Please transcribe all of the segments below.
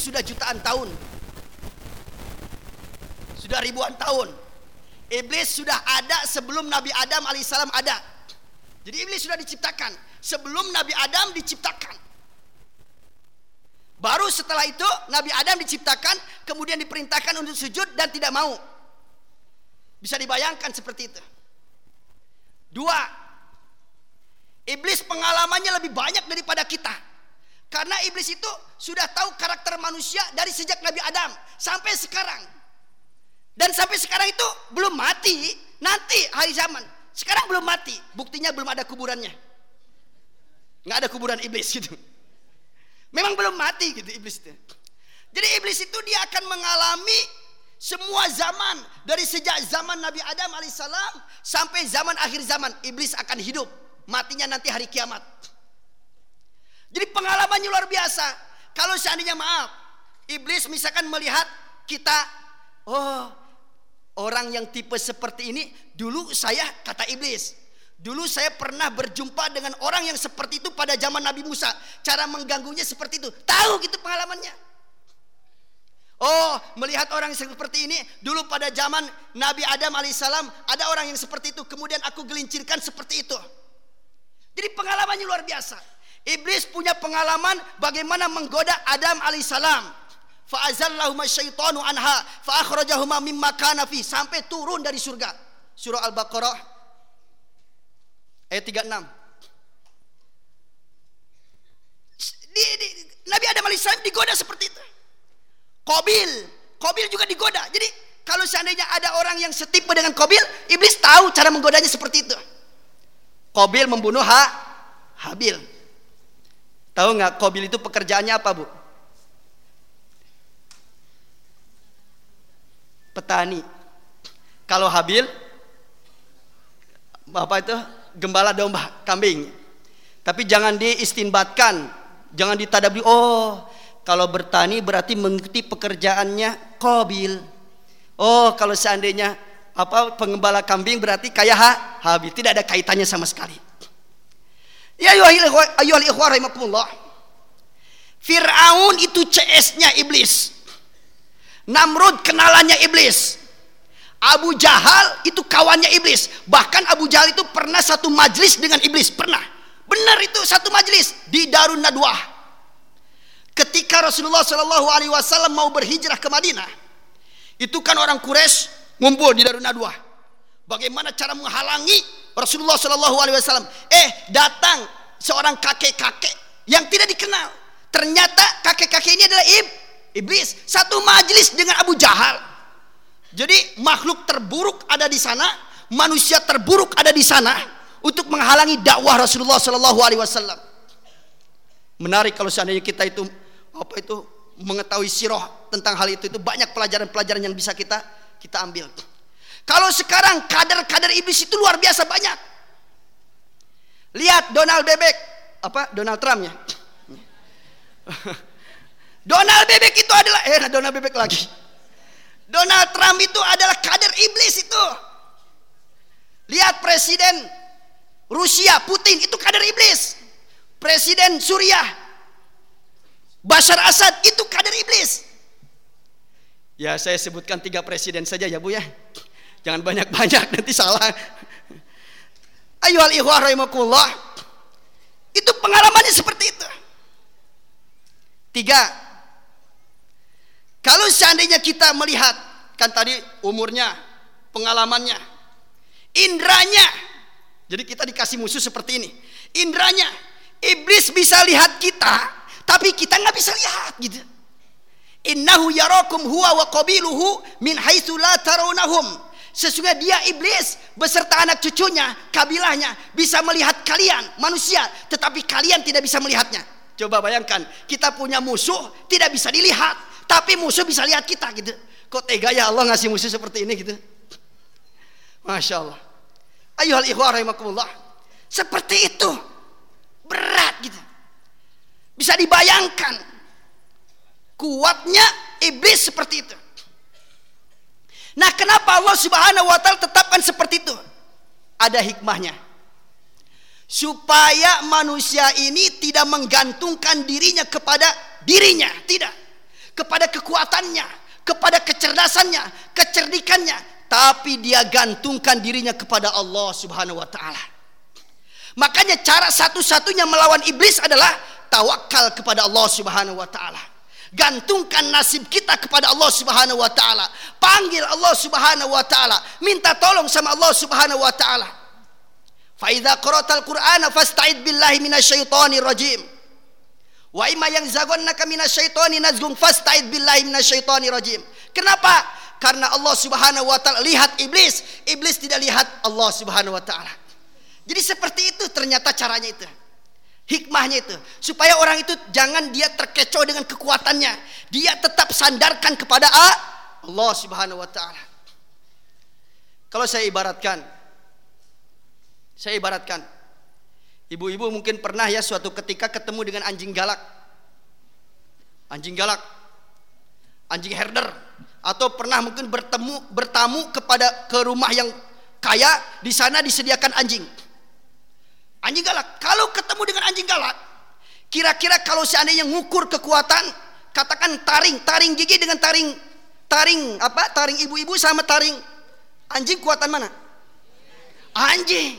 sudah jutaan tahun. Sudah ribuan tahun. Iblis sudah ada sebelum Nabi Adam alaihissalam ada. Jadi iblis sudah diciptakan sebelum Nabi Adam diciptakan. Baru setelah itu Nabi Adam diciptakan, kemudian diperintahkan untuk sujud dan tidak mau. Bisa dibayangkan seperti itu. Dua, iblis pengalamannya lebih banyak daripada kita. Karena iblis itu sudah tahu karakter manusia dari sejak Nabi Adam sampai sekarang. Dan sampai sekarang itu belum mati, nanti hari zaman. Sekarang belum mati, buktinya belum ada kuburannya. Nggak ada kuburan iblis gitu. Memang belum mati gitu iblis itu. Jadi iblis itu dia akan mengalami semua zaman dari sejak zaman Nabi Adam alaihissalam sampai zaman akhir zaman iblis akan hidup. Matinya nanti hari kiamat. Jadi pengalamannya luar biasa. Kalau seandainya maaf, iblis misalkan melihat kita, oh orang yang tipe seperti ini dulu saya kata iblis Dulu saya pernah berjumpa dengan orang yang seperti itu pada zaman Nabi Musa. Cara mengganggunya seperti itu. Tahu gitu pengalamannya. Oh, melihat orang seperti ini, dulu pada zaman Nabi Adam alaihissalam ada orang yang seperti itu. Kemudian aku gelincirkan seperti itu. Jadi pengalamannya luar biasa. Iblis punya pengalaman bagaimana menggoda Adam alaihissalam. Fa'azallahuma syaitanu anha fa'akhrajahuma mimma kana fi sampai turun dari surga. Surah Al-Baqarah Ayat 36. Di, di, Nabi Adam alaihissalam digoda seperti itu. Kobil, Kobil juga digoda. Jadi kalau seandainya ada orang yang setipe dengan Kobil, iblis tahu cara menggodanya seperti itu. Kobil membunuh ha, Habil. Tahu nggak Kobil itu pekerjaannya apa bu? Petani. Kalau Habil, apa itu? gembala domba kambing. Tapi jangan diistinbatkan, jangan ditadabri. Oh, kalau bertani berarti mengikuti pekerjaannya kobil. Oh, kalau seandainya apa pengembala kambing berarti kayak ha, habil. Tidak ada kaitannya sama sekali. Ya ayyuhal ikhwah. Fir'aun itu CS-nya iblis. Namrud kenalannya iblis. Abu Jahal itu kawannya iblis. Bahkan Abu Jahal itu pernah satu majlis dengan iblis. Pernah. Benar itu satu majlis di Darun Nadwah. Ketika Rasulullah Shallallahu Alaihi Wasallam mau berhijrah ke Madinah, itu kan orang Quraisy ngumpul di Darun Nadwah. Bagaimana cara menghalangi Rasulullah Shallallahu Alaihi Wasallam? Eh datang seorang kakek-kakek yang tidak dikenal. Ternyata kakek-kakek ini adalah iblis. Satu majlis dengan Abu Jahal. Jadi makhluk terburuk ada di sana, manusia terburuk ada di sana untuk menghalangi dakwah Rasulullah Shallallahu Alaihi Wasallam. Menarik kalau seandainya kita itu apa itu mengetahui sirah tentang hal itu itu banyak pelajaran-pelajaran yang bisa kita kita ambil. Kalau sekarang kader-kader iblis itu luar biasa banyak. Lihat Donald Bebek, apa Donald Trump ya. Donald Bebek itu adalah eh Donald Bebek lagi. Donald Trump itu adalah kader iblis itu. Lihat presiden Rusia Putin itu kader iblis. Presiden Suriah Bashar Assad itu kader iblis. Ya saya sebutkan tiga presiden saja ya Bu ya. Jangan banyak-banyak nanti salah. Ayuhal ikhwah. Itu pengalamannya seperti itu. Tiga, kalau seandainya kita melihat kan tadi umurnya, pengalamannya, indranya. Jadi kita dikasih musuh seperti ini. Indranya, iblis bisa lihat kita, tapi kita nggak bisa lihat gitu. Innahu yarakum huwa wa qabiluhu min haitsu la tarawnahum. Sesungguhnya dia iblis beserta anak cucunya, kabilahnya bisa melihat kalian manusia, tetapi kalian tidak bisa melihatnya. Coba bayangkan, kita punya musuh tidak bisa dilihat, tapi musuh bisa lihat kita gitu. Kok tega ya Allah ngasih musuh seperti ini gitu. Masya Allah. Ayuhal ikhwah rahimakumullah. Seperti itu. Berat gitu. Bisa dibayangkan. Kuatnya iblis seperti itu. Nah kenapa Allah subhanahu wa ta'ala tetapkan seperti itu? Ada hikmahnya. Supaya manusia ini tidak menggantungkan dirinya kepada dirinya. Tidak kepada kekuatannya, kepada kecerdasannya, kecerdikannya, tapi dia gantungkan dirinya kepada Allah Subhanahu wa taala. Makanya cara satu-satunya melawan iblis adalah tawakal kepada Allah Subhanahu wa taala. Gantungkan nasib kita kepada Allah Subhanahu wa taala. Panggil Allah Subhanahu wa taala, minta tolong sama Allah Subhanahu wa taala. Fa idza qara'tal Qur'ana fasta'id billahi minasyaitonir rajim. Wa imma yang zagonnaka minasyaitoni nazgung fasta'id billahi minasyaitonir rajim. Kenapa? Karena Allah Subhanahu wa taala lihat iblis, iblis tidak lihat Allah Subhanahu wa taala. Jadi seperti itu ternyata caranya itu. Hikmahnya itu supaya orang itu jangan dia terkecoh dengan kekuatannya. Dia tetap sandarkan kepada Allah Subhanahu wa taala. Kalau saya ibaratkan saya ibaratkan Ibu-ibu mungkin pernah ya suatu ketika ketemu dengan anjing galak. Anjing galak. Anjing herder atau pernah mungkin bertemu bertamu kepada ke rumah yang kaya, di sana disediakan anjing. Anjing galak. Kalau ketemu dengan anjing galak, kira-kira kalau seandainya ngukur kekuatan, katakan taring, taring gigi dengan taring taring apa? Taring ibu-ibu sama taring anjing kuatan mana? Anjing.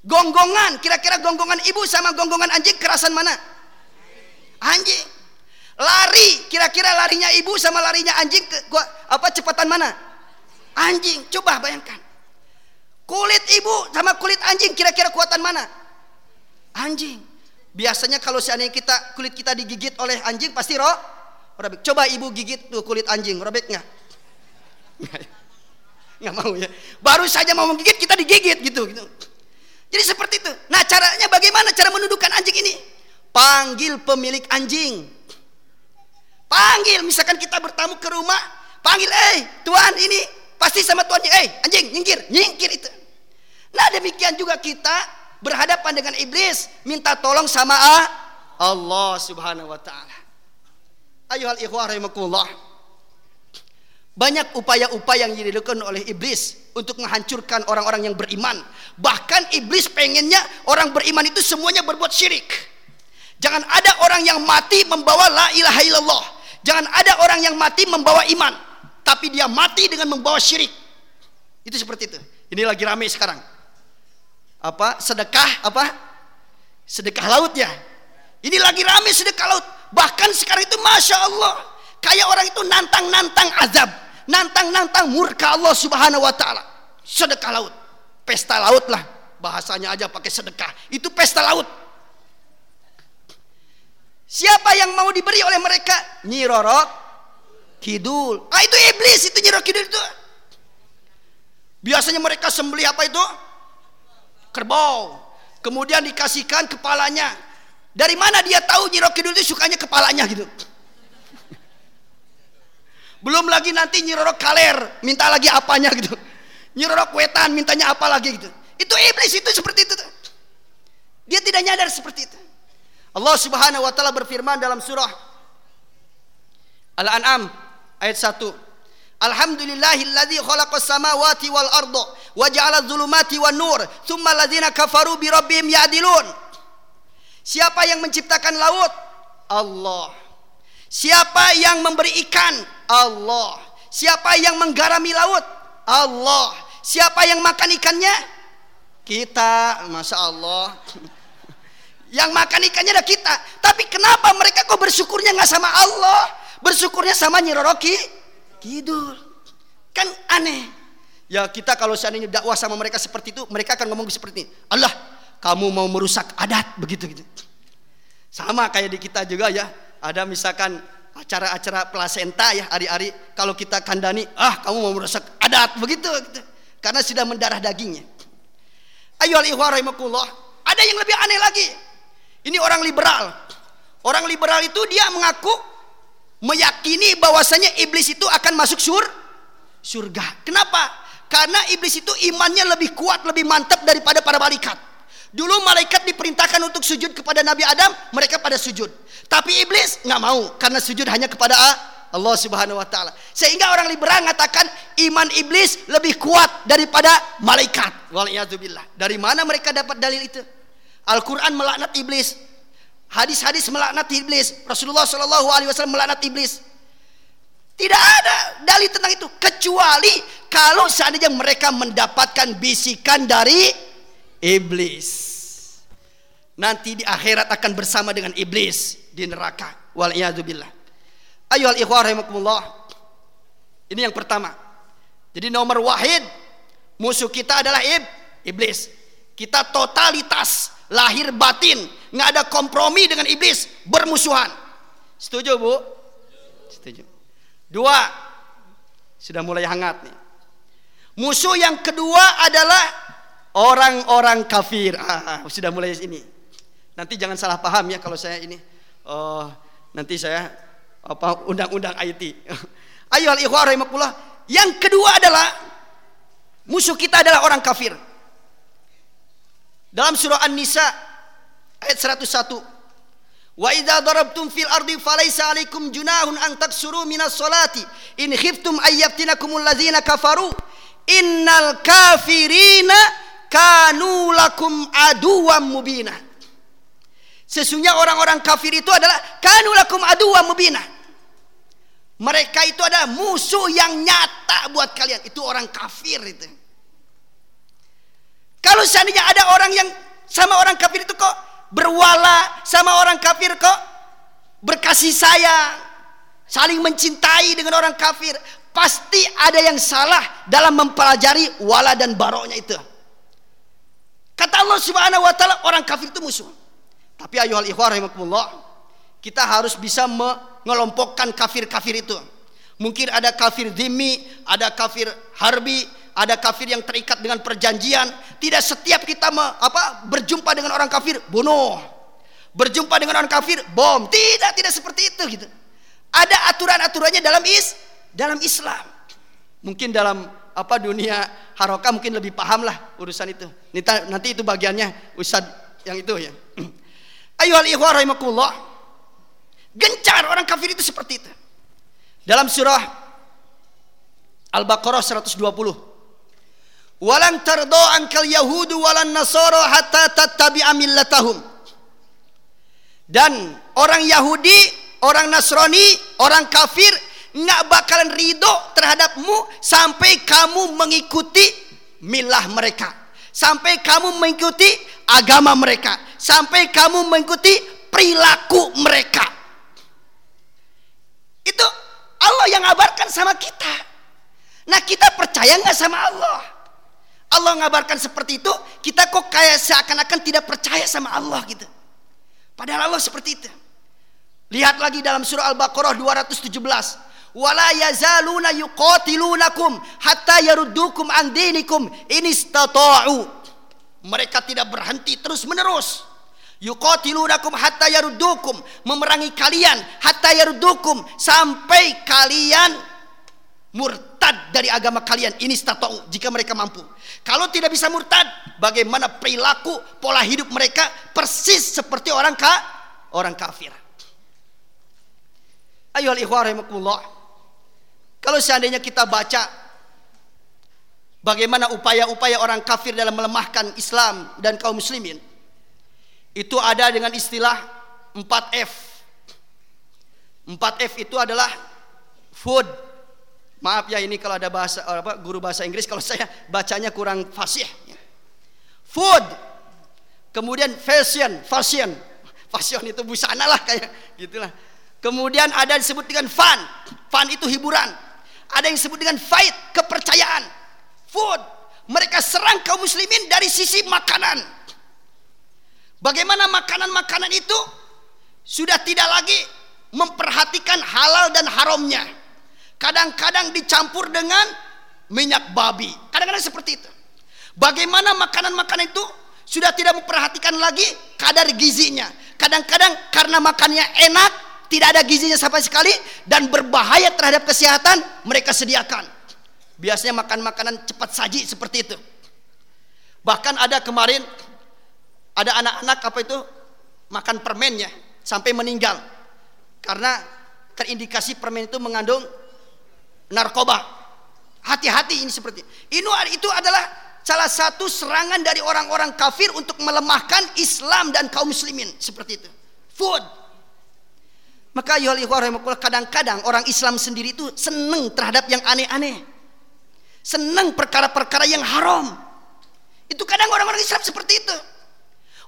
Gonggongan, kira-kira gonggongan ibu sama gonggongan anjing kerasan mana? Anjing. Lari, kira-kira larinya ibu sama larinya anjing ke, apa cepatan mana? Anjing. Coba bayangkan. Kulit ibu sama kulit anjing kira-kira kuatan mana? Anjing. Biasanya kalau seandainya kita kulit kita digigit oleh anjing pasti roh robek. Coba ibu gigit tuh kulit anjing, robek nggak? Nggak mau ya. Baru saja mau menggigit kita digigit gitu gitu. Jadi seperti itu. Nah caranya bagaimana cara menundukkan anjing ini? Panggil pemilik anjing. Panggil, misalkan kita bertamu ke rumah, panggil, eh tuan ini pasti sama tuannya, eh anjing nyingkir, nyingkir itu. Nah demikian juga kita berhadapan dengan iblis, minta tolong sama Allah subhanahu wa ta'ala. Ayuhal ikhwah rahimakumullah. Banyak upaya-upaya yang dilakukan oleh iblis untuk menghancurkan orang-orang yang beriman. Bahkan iblis pengennya orang beriman itu semuanya berbuat syirik. Jangan ada orang yang mati membawa la ilaha illallah. Jangan ada orang yang mati membawa iman, tapi dia mati dengan membawa syirik. Itu seperti itu. Ini lagi ramai sekarang. Apa? Sedekah apa? Sedekah laut ya. Ini lagi ramai sedekah laut. Bahkan sekarang itu masya Allah Kayak orang itu nantang-nantang azab, nantang-nantang murka Allah Subhanahu wa taala. Sedekah laut. Pesta laut lah. Bahasanya aja pakai sedekah. Itu pesta laut. Siapa yang mau diberi oleh mereka? Nyirorok Kidul. Ah itu iblis itu Nyirorok Kidul itu. Biasanya mereka sembelih apa itu? Kerbau. Kemudian dikasihkan kepalanya. Dari mana dia tahu Nyirorok Kidul itu sukanya kepalanya gitu? Belum lagi nanti nyirorok kaler, minta lagi apanya gitu. Nyirorok wetan, mintanya apa lagi gitu. Itu iblis itu seperti itu. Dia tidak nyadar seperti itu. Allah Subhanahu wa taala berfirman dalam surah Al-An'am ayat 1. Alhamdulillahilladzi khalaqas samawati wal arda wa ja'ala dzulumati wan nur, tsumma alladzina kafaru bi rabbihim ya'dilun. Siapa yang menciptakan laut? Allah. Siapa yang memberi ikan? Allah. Siapa yang menggarami laut? Allah. Siapa yang makan ikannya? Kita, masya Allah. Yang makan ikannya adalah kita. Tapi kenapa mereka kok bersyukurnya nggak sama Allah? Bersyukurnya sama Nyiroroki Kidul. Kan aneh. Ya kita kalau seandainya dakwah sama mereka seperti itu, mereka akan ngomong seperti ini. Allah, kamu mau merusak adat begitu gitu. Sama kayak di kita juga ya. Ada misalkan acara-acara plasenta ya hari-hari kalau kita kandani ah kamu mau merusak adat begitu gitu. karena sudah mendarah dagingnya ayo rahimakumullah ada yang lebih aneh lagi ini orang liberal orang liberal itu dia mengaku meyakini bahwasanya iblis itu akan masuk sur surga kenapa karena iblis itu imannya lebih kuat lebih mantap daripada para malaikat Dulu malaikat diperintahkan untuk sujud kepada Nabi Adam, mereka pada sujud. Tapi iblis nggak mau karena sujud hanya kepada Allah Subhanahu wa taala. Sehingga orang liberal mengatakan iman iblis lebih kuat daripada malaikat. Waliyadzubillah. Dari mana mereka dapat dalil itu? Al-Qur'an melaknat iblis. Hadis-hadis melaknat iblis. Rasulullah Shallallahu Alaihi Wasallam melaknat iblis. Tidak ada dalil tentang itu kecuali kalau seandainya mereka mendapatkan bisikan dari iblis. Nanti di akhirat akan bersama dengan iblis di neraka. Wal Ayo al ikhwah rahimakumullah. Ini yang pertama. Jadi nomor wahid musuh kita adalah ib, iblis. Kita totalitas lahir batin, nggak ada kompromi dengan iblis, bermusuhan. Setuju bu? Setuju. Dua, sudah mulai hangat nih. Musuh yang kedua adalah orang-orang kafir. Ah, sudah mulai ini. Nanti jangan salah paham ya kalau saya ini. Oh, nanti saya apa undang-undang IT. Ayo al Yang kedua adalah musuh kita adalah orang kafir. Dalam surah An-Nisa ayat 101 Wa idza darabtum fil ardi falaysa alaikum junahun an taksuru minas salati in khiftum ayyaftinakumul ladzina kafaru innal kafirina kanu lakum aduwam mubina. Sesungguhnya orang-orang kafir itu adalah kanu lakum aduwam mubina. Mereka itu adalah musuh yang nyata buat kalian. Itu orang kafir itu. Kalau seandainya ada orang yang sama orang kafir itu kok berwala sama orang kafir kok berkasih sayang saling mencintai dengan orang kafir pasti ada yang salah dalam mempelajari wala dan baroknya itu. Kata Allah subhanahu wa ta'ala orang kafir itu musuh. Tapi ayuhal ikhwar kita harus bisa mengelompokkan kafir-kafir itu. Mungkin ada kafir dhimmi ada kafir harbi ada kafir yang terikat dengan perjanjian. Tidak setiap kita me, apa berjumpa dengan orang kafir bunuh. Berjumpa dengan orang kafir bom. Tidak, tidak seperti itu gitu. Ada aturan-aturannya dalam is dalam Islam. Mungkin dalam apa dunia haroka mungkin lebih paham lah urusan itu. Nanti itu bagiannya Ustad yang itu ya. Ayo rahimakumullah. Gencar orang kafir itu seperti itu. Dalam surah Al-Baqarah 120 Walang tardo angkal Yahudu walan Nasoro hatta tattabi'a millatahum. Dan orang Yahudi, orang Nasrani, orang kafir nggak bakalan ridho terhadapmu sampai kamu mengikuti milah mereka. Sampai kamu mengikuti agama mereka. Sampai kamu mengikuti perilaku mereka. Itu Allah yang ngabarkan sama kita. Nah kita percaya nggak sama Allah? Allah ngabarkan seperti itu, kita kok kayak seakan-akan tidak percaya sama Allah gitu. Padahal Allah seperti itu. Lihat lagi dalam surah Al-Baqarah 217. Wala yazaluna yuqatilunakum hatta yaruddukum an dinikum in istata'u. Mereka tidak berhenti terus menerus. Yuqatilunakum hatta yaruddukum, memerangi kalian hatta yaruddukum sampai kalian murtad dari agama kalian ini statau jika mereka mampu. Kalau tidak bisa murtad, bagaimana perilaku pola hidup mereka persis seperti orang ka orang kafir. Ayo rahimakumullah. Kalau seandainya kita baca bagaimana upaya-upaya orang kafir dalam melemahkan Islam dan kaum muslimin, itu ada dengan istilah 4F. 4F itu adalah food, Maaf ya ini kalau ada bahasa apa guru bahasa Inggris kalau saya bacanya kurang fasih. Food. Kemudian fashion, fashion. Fashion itu busana lah kayak gitulah. Kemudian ada disebut dengan fun. Fun itu hiburan. Ada yang disebut dengan fight, kepercayaan. Food. Mereka serang kaum muslimin dari sisi makanan. Bagaimana makanan-makanan itu sudah tidak lagi memperhatikan halal dan haramnya kadang-kadang dicampur dengan minyak babi. Kadang-kadang seperti itu. Bagaimana makanan-makanan itu sudah tidak memperhatikan lagi kadar gizinya. Kadang-kadang karena makannya enak, tidak ada gizinya sama sekali dan berbahaya terhadap kesehatan, mereka sediakan. Biasanya makan makanan cepat saji seperti itu. Bahkan ada kemarin ada anak-anak apa itu makan permennya sampai meninggal karena terindikasi permen itu mengandung narkoba. Hati-hati ini seperti ini. Itu adalah salah satu serangan dari orang-orang kafir untuk melemahkan Islam dan kaum muslimin seperti itu. Food. Maka kadang-kadang orang Islam sendiri itu seneng terhadap yang aneh-aneh. Seneng perkara-perkara yang haram. Itu kadang orang-orang Islam seperti itu.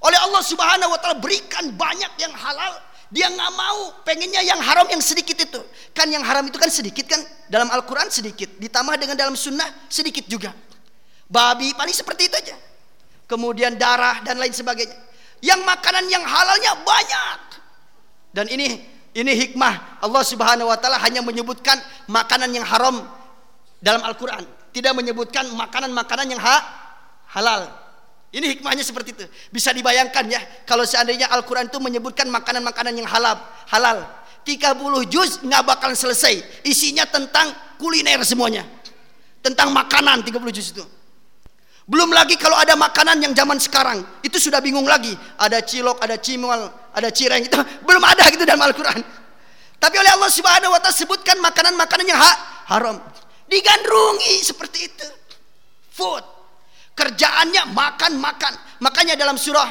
Oleh Allah Subhanahu wa taala berikan banyak yang halal, dia nggak mau, pengennya yang haram yang sedikit itu. Kan yang haram itu kan sedikit kan dalam Al-Qur'an sedikit, ditambah dengan dalam sunnah sedikit juga. Babi paling seperti itu aja. Kemudian darah dan lain sebagainya. Yang makanan yang halalnya banyak. Dan ini ini hikmah Allah Subhanahu wa taala hanya menyebutkan makanan yang haram dalam Al-Qur'an, tidak menyebutkan makanan-makanan yang ha halal. Ini hikmahnya seperti itu. Bisa dibayangkan ya, kalau seandainya Al-Qur'an itu menyebutkan makanan-makanan yang halal, halal. 30 juz nggak bakal selesai. Isinya tentang kuliner semuanya. Tentang makanan 30 juz itu. Belum lagi kalau ada makanan yang zaman sekarang, itu sudah bingung lagi. Ada cilok, ada cimol, ada cireng itu belum ada gitu dalam Al-Qur'an. Tapi oleh Allah Subhanahu wa taala sebutkan makanan-makanan yang ha haram. Digandrungi seperti itu. Food. Kerjaannya makan-makan. Makanya dalam surah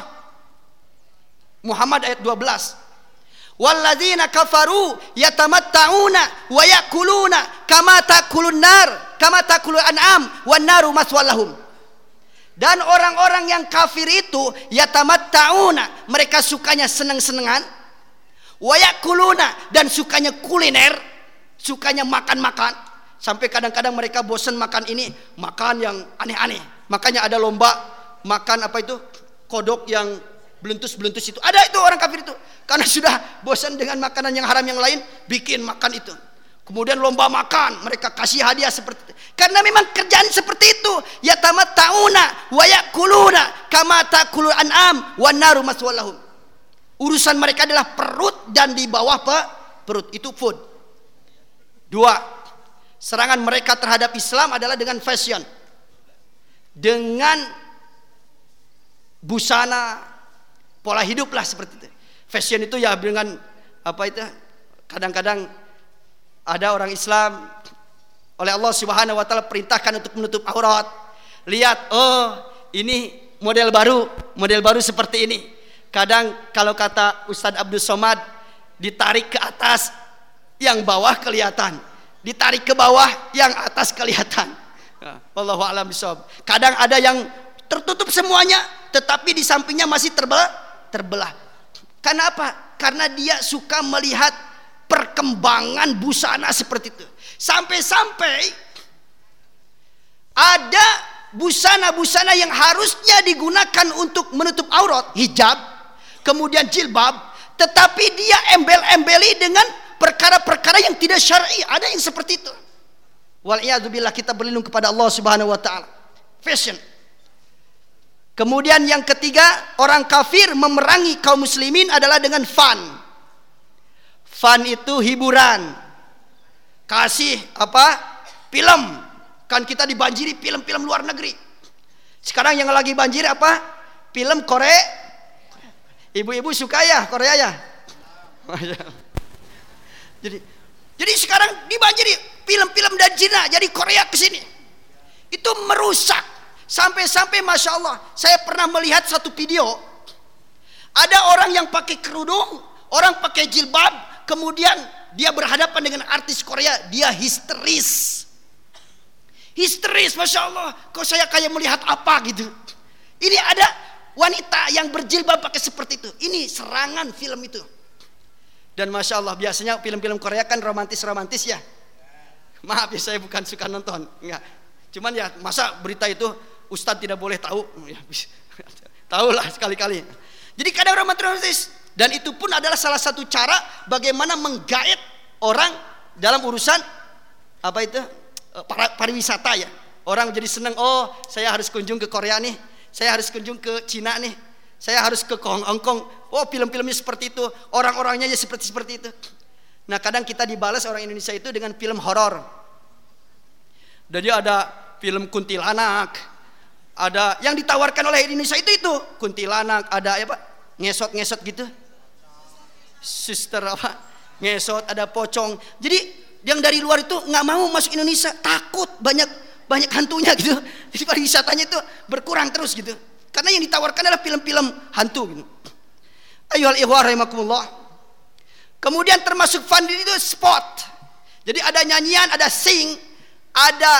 Muhammad ayat 12. Walladzina kafaru yatamatta'una wa yakuluna kama takulun nar kama takulun an'am wan naru maswallahum. Dan orang-orang yang kafir itu ya tamat tauna, mereka sukanya seneng-senengan, wayakuluna dan sukanya kuliner, sukanya makan-makan. Sampai kadang-kadang mereka bosan makan ini, makan yang aneh-aneh. Makanya ada lomba makan apa itu? Kodok yang belentus-belentus itu. Ada itu orang kafir itu. Karena sudah bosan dengan makanan yang haram yang lain, bikin makan itu. Kemudian lomba makan, mereka kasih hadiah seperti itu. Karena memang kerjaan seperti itu. Ya tamat tauna wa yakuluna kama takulul an'am wan naru maswallahum. Urusan mereka adalah perut dan di bawah pe, perut itu food. Dua, serangan mereka terhadap Islam adalah dengan fashion. Dengan busana pola hidup lah seperti itu. Fashion itu ya dengan apa itu? Kadang-kadang ada orang Islam oleh Allah Subhanahu wa taala perintahkan untuk menutup aurat. Lihat, oh, ini model baru, model baru seperti ini. Kadang kalau kata Ustadz Abdul Somad ditarik ke atas yang bawah kelihatan, ditarik ke bawah yang atas kelihatan. Wallahu a'lam bishawab. Kadang ada yang tertutup semuanya tetapi di sampingnya masih terbelah terbelah. Karena apa? Karena dia suka melihat perkembangan busana seperti itu. Sampai-sampai ada busana-busana yang harusnya digunakan untuk menutup aurat, hijab, kemudian jilbab, tetapi dia embel-embeli dengan perkara-perkara yang tidak syar'i. Ada yang seperti itu. Waliyadzubillah kita berlindung kepada Allah Subhanahu wa taala. Fashion. Kemudian yang ketiga, orang kafir memerangi kaum muslimin adalah dengan fun. Fun itu hiburan. Kasih apa? Film. Kan kita dibanjiri film-film luar negeri. Sekarang yang lagi banjir apa? Film Korea. Ibu-ibu suka ya Korea ya? jadi jadi sekarang dibanjiri film-film dan Cina jadi Korea ke sini. Itu merusak sampai-sampai masya Allah saya pernah melihat satu video ada orang yang pakai kerudung, orang pakai jilbab, kemudian dia berhadapan dengan artis Korea, dia histeris. Histeris, masya Allah. Kok saya kayak melihat apa gitu? Ini ada wanita yang berjilbab pakai seperti itu. Ini serangan film itu. Dan masya Allah biasanya film-film Korea kan romantis-romantis ya. Maaf ya saya bukan suka nonton, enggak. Cuman ya masa berita itu Ustadz tidak boleh tahu. Ya, tahulah sekali-kali. Jadi kadang romantis dan itu pun adalah salah satu cara bagaimana menggait orang dalam urusan apa itu eh, para pariwisata ya. Orang jadi senang, oh saya harus kunjung ke Korea nih, saya harus kunjung ke Cina nih, saya harus ke Hong Kong. Oh film-filmnya seperti itu, orang-orangnya ya seperti seperti itu. Nah kadang kita dibalas orang Indonesia itu dengan film horor. Jadi ada film kuntilanak, ada yang ditawarkan oleh Indonesia itu itu. Kuntilanak, ada apa ngesot-ngesot gitu. Suster apa? Ngesot ada pocong. Jadi yang dari luar itu nggak mau masuk Indonesia. Takut banyak banyak hantunya gitu. Jadi pariwisatanya itu berkurang terus gitu. Karena yang ditawarkan adalah film-film hantu gitu. Ayuhal ihwar rahimakumullah. Kemudian termasuk fandil itu spot. Jadi ada nyanyian, ada sing, ada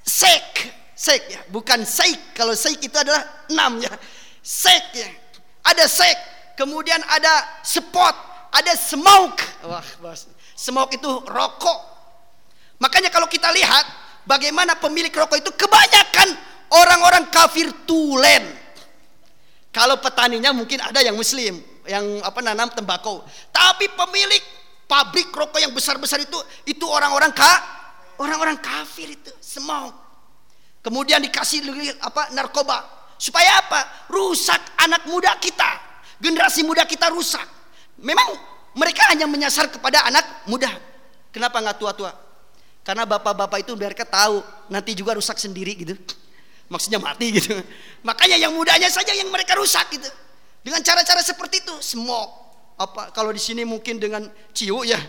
sek, sek ya, bukan sek. Kalau sek itu adalah enam ya. Sek ya. Ada sek, kemudian ada spot, ada smoke. Wah, bos. Smoke itu rokok. Makanya kalau kita lihat bagaimana pemilik rokok itu kebanyakan orang-orang kafir tulen. Kalau petaninya mungkin ada yang muslim, yang apa nanam tembakau. Tapi pemilik pabrik rokok yang besar-besar itu itu orang-orang ka orang-orang kafir itu, semua. Kemudian dikasih apa narkoba. Supaya apa? Rusak anak muda kita. Generasi muda kita rusak. Memang mereka hanya menyasar kepada anak muda. Kenapa nggak tua-tua? Karena bapak-bapak itu mereka tahu nanti juga rusak sendiri gitu maksudnya mati gitu. Makanya yang mudanya saja yang mereka rusak gitu. Dengan cara-cara seperti itu, smoke. Apa kalau di sini mungkin dengan ciu ya.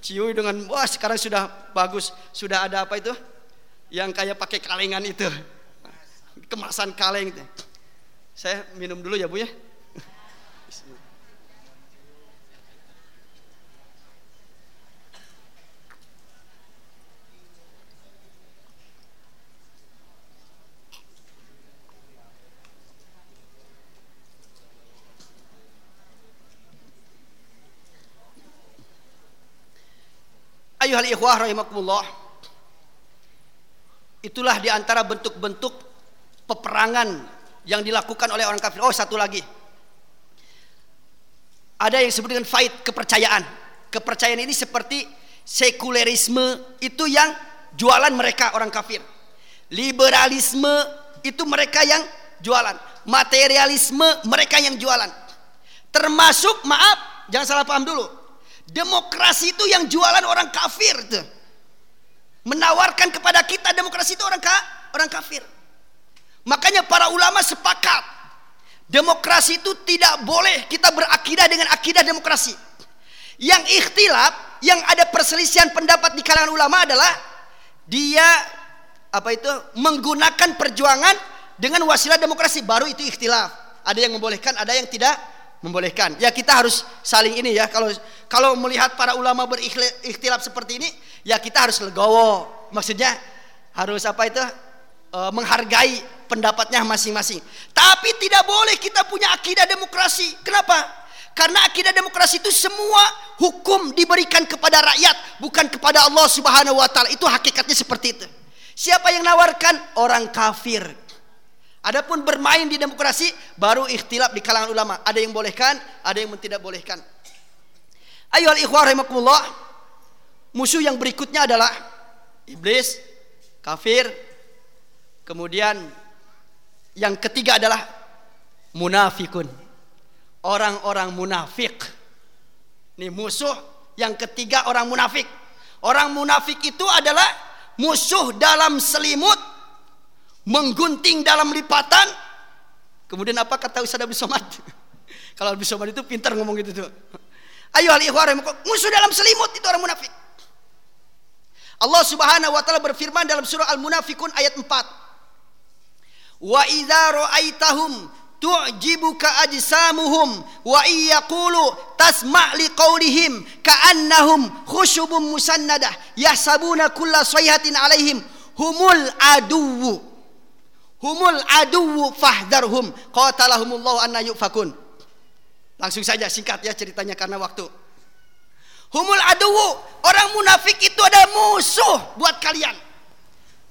Ciu dengan wah sekarang sudah bagus, sudah ada apa itu? Yang kayak pakai kalengan itu. Kemasan kaleng itu. Saya minum dulu ya, Bu ya. Ayuhal ikhwah rahimakumullah. Itulah di antara bentuk-bentuk peperangan yang dilakukan oleh orang kafir. Oh, satu lagi. Ada yang disebut dengan fight kepercayaan. Kepercayaan ini seperti sekulerisme itu yang jualan mereka orang kafir. Liberalisme itu mereka yang jualan. Materialisme mereka yang jualan. Termasuk maaf, jangan salah paham dulu Demokrasi itu yang jualan orang kafir tuh. Menawarkan kepada kita demokrasi itu orang ka, orang kafir. Makanya para ulama sepakat demokrasi itu tidak boleh kita berakidah dengan akidah demokrasi. Yang ikhtilaf, yang ada perselisihan pendapat di kalangan ulama adalah dia apa itu menggunakan perjuangan dengan wasilah demokrasi baru itu ikhtilaf. Ada yang membolehkan, ada yang tidak membolehkan. Ya kita harus saling ini ya. Kalau kalau melihat para ulama berikhtilaf seperti ini, ya kita harus legowo. Maksudnya harus apa itu? E, menghargai pendapatnya masing-masing. Tapi tidak boleh kita punya akidah demokrasi. Kenapa? Karena akidah demokrasi itu semua hukum diberikan kepada rakyat, bukan kepada Allah Subhanahu wa taala. Itu hakikatnya seperti itu. Siapa yang nawarkan? Orang kafir. Adapun bermain di demokrasi baru ikhtilaf di kalangan ulama. Ada yang bolehkan, ada yang tidak bolehkan. Ayo ikhwah rahimakumullah. Musuh yang berikutnya adalah iblis, kafir. Kemudian yang ketiga adalah munafikun. Orang-orang munafik. Ini musuh yang ketiga orang munafik. Orang munafik itu adalah musuh dalam selimut menggunting dalam lipatan. Kemudian apa kata Ustaz Abdul Somad? Kalau Abdul Somad itu pintar ngomong gitu tuh. Ayo al musuh dalam selimut itu orang munafik. Allah Subhanahu wa taala berfirman dalam surah Al-Munafikun ayat 4. Wa idza ra'aitahum tu'jibuka ajsamuhum wa iyyaqulu tasma' liqaulihim ka'annahum khushubun musannadah yahsabuna kulla sayhatin alaihim humul aduwwu humul aduwu fahdharhum qatalahumullahu anna yufakun. Langsung saja singkat ya ceritanya karena waktu. Humul aduwu orang munafik itu ada musuh buat kalian.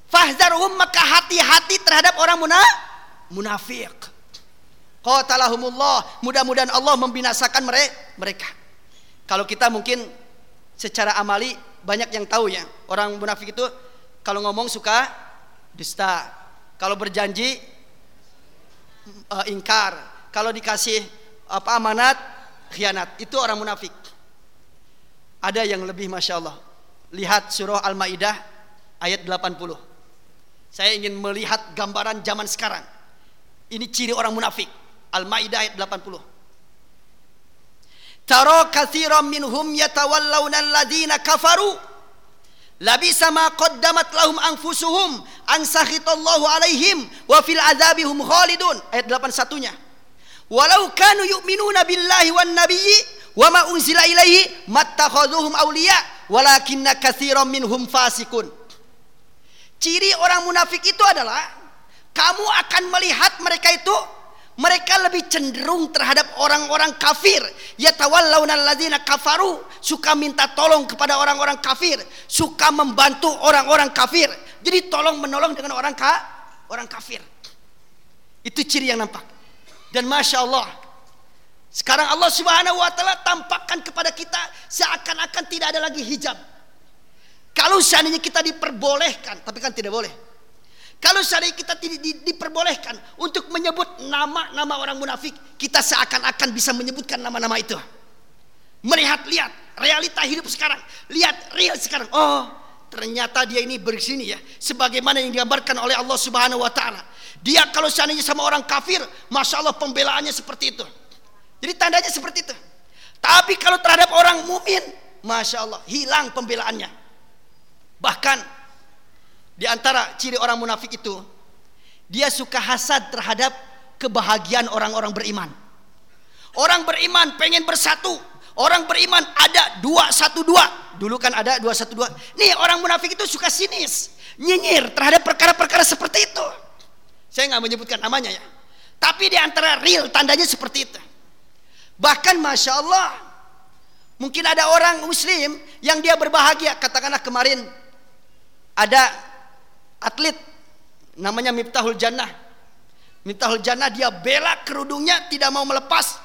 Fahdharhum maka hati-hati terhadap orang muna munafik. Qatalahumullah mudah-mudahan Allah membinasakan mereka. Kalau kita mungkin secara amali banyak yang tahu ya. Orang munafik itu kalau ngomong suka dusta kalau berjanji uh, ingkar, kalau dikasih apa amanat khianat. Itu orang munafik. Ada yang lebih masya Allah. Lihat surah Al-Maidah ayat 80. Saya ingin melihat gambaran zaman sekarang. Ini ciri orang munafik. Al-Maidah ayat 80. Taro kathiran minhum yatawallawna alladhina kafaru Labisa ma qaddamat lahum anfusuhum an sakhitallahu alaihim wa fil adzabihum khalidun. Ayat 81-nya. Walau kanu yu'minuna billahi wan nabiyyi wa ma unzila ilaihi mattakhaduhum awliya walakinna katsiran minhum fasikun. Ciri orang munafik itu adalah kamu akan melihat mereka itu mereka lebih cenderung terhadap orang-orang kafir. Ya tawallawna alladzina kafaru, suka minta tolong kepada orang-orang kafir, suka membantu orang-orang kafir. Jadi tolong menolong dengan orang ka, orang kafir. Itu ciri yang nampak. Dan masya Allah, sekarang Allah Subhanahu Wa Taala tampakkan kepada kita seakan-akan tidak ada lagi hijab. Kalau seandainya kita diperbolehkan, tapi kan tidak boleh. Kalau seandainya kita tidak di, diperbolehkan untuk menyebut nama-nama orang munafik, kita seakan-akan bisa menyebutkan nama-nama itu. Melihat, lihat realita hidup sekarang, lihat real sekarang. Oh, ternyata dia ini bersini ya, sebagaimana yang digambarkan oleh Allah Subhanahu Wa Taala. Dia kalau seandainya sama orang kafir, masya Allah pembelaannya seperti itu. Jadi tandanya seperti itu. Tapi kalau terhadap orang mukmin, masya Allah hilang pembelaannya. Bahkan di antara ciri orang munafik itu, dia suka hasad terhadap kebahagiaan orang-orang beriman. Orang beriman pengen bersatu. Orang beriman ada dua satu dua. Dulu kan ada dua satu dua. Nih orang munafik itu suka sinis, nyinyir terhadap perkara-perkara seperti itu. Saya nggak menyebutkan namanya ya. Tapi di antara real tandanya seperti itu. Bahkan masya Allah, mungkin ada orang Muslim yang dia berbahagia. Katakanlah kemarin ada atlet namanya Miftahul Jannah. Miftahul Jannah dia bela kerudungnya tidak mau melepas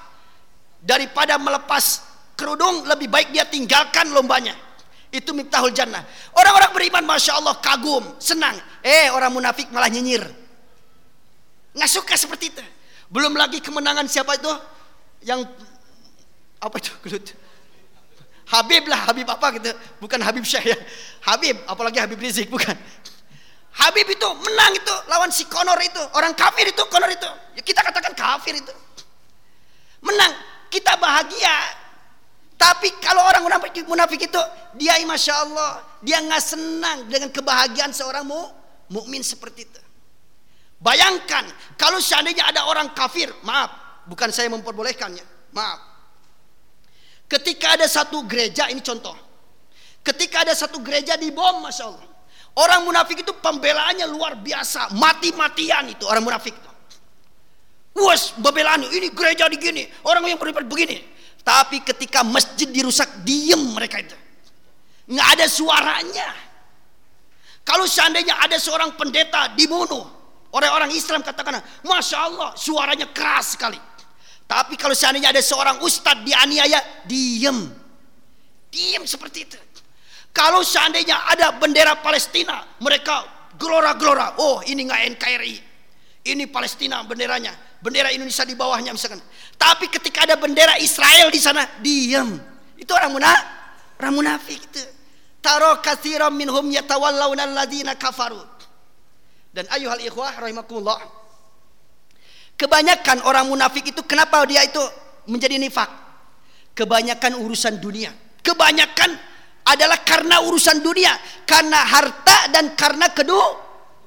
daripada melepas kerudung lebih baik dia tinggalkan lombanya. Itu Miftahul Jannah. Orang-orang beriman Masya Allah kagum, senang. Eh orang munafik malah nyinyir. Nggak suka seperti itu. Belum lagi kemenangan siapa itu? Yang apa itu? Habib lah, Habib apa gitu. Bukan Habib Syekh ya. Habib, apalagi Habib Rizik, bukan. Habib itu menang itu lawan si Konor itu orang kafir itu Konor itu. Ya kita katakan kafir itu. Menang. Kita bahagia. Tapi kalau orang munafik, munafik itu dia masya Allah dia nggak senang dengan kebahagiaan seorang mu, mukmin seperti itu. Bayangkan kalau seandainya ada orang kafir maaf bukan saya memperbolehkannya maaf. Ketika ada satu gereja ini contoh. Ketika ada satu gereja di bom masya Allah Orang munafik itu pembelaannya luar biasa, mati-matian itu orang munafik. Wes, pembelaan ini gereja begini, orang yang beribadah begini. Tapi ketika masjid dirusak, diem mereka itu. Nggak ada suaranya. Kalau seandainya ada seorang pendeta dibunuh oleh orang Islam katakan, Masya Allah suaranya keras sekali. Tapi kalau seandainya ada seorang ustadz dianiaya, diem. Diem seperti itu. Kalau seandainya ada bendera Palestina, mereka gelora-gelora. Oh, ini nggak NKRI. Ini Palestina benderanya. Bendera Indonesia di bawahnya misalkan. Tapi ketika ada bendera Israel di sana, diam. Itu orang munafik. Orang munafik itu. Taro kathiram minhum yatawallawna alladhina kafaru. Dan ayuhal ikhwah rahimakumullah. Kebanyakan orang munafik itu kenapa dia itu menjadi nifak? Kebanyakan urusan dunia. Kebanyakan adalah karena urusan dunia, karena harta dan karena kedu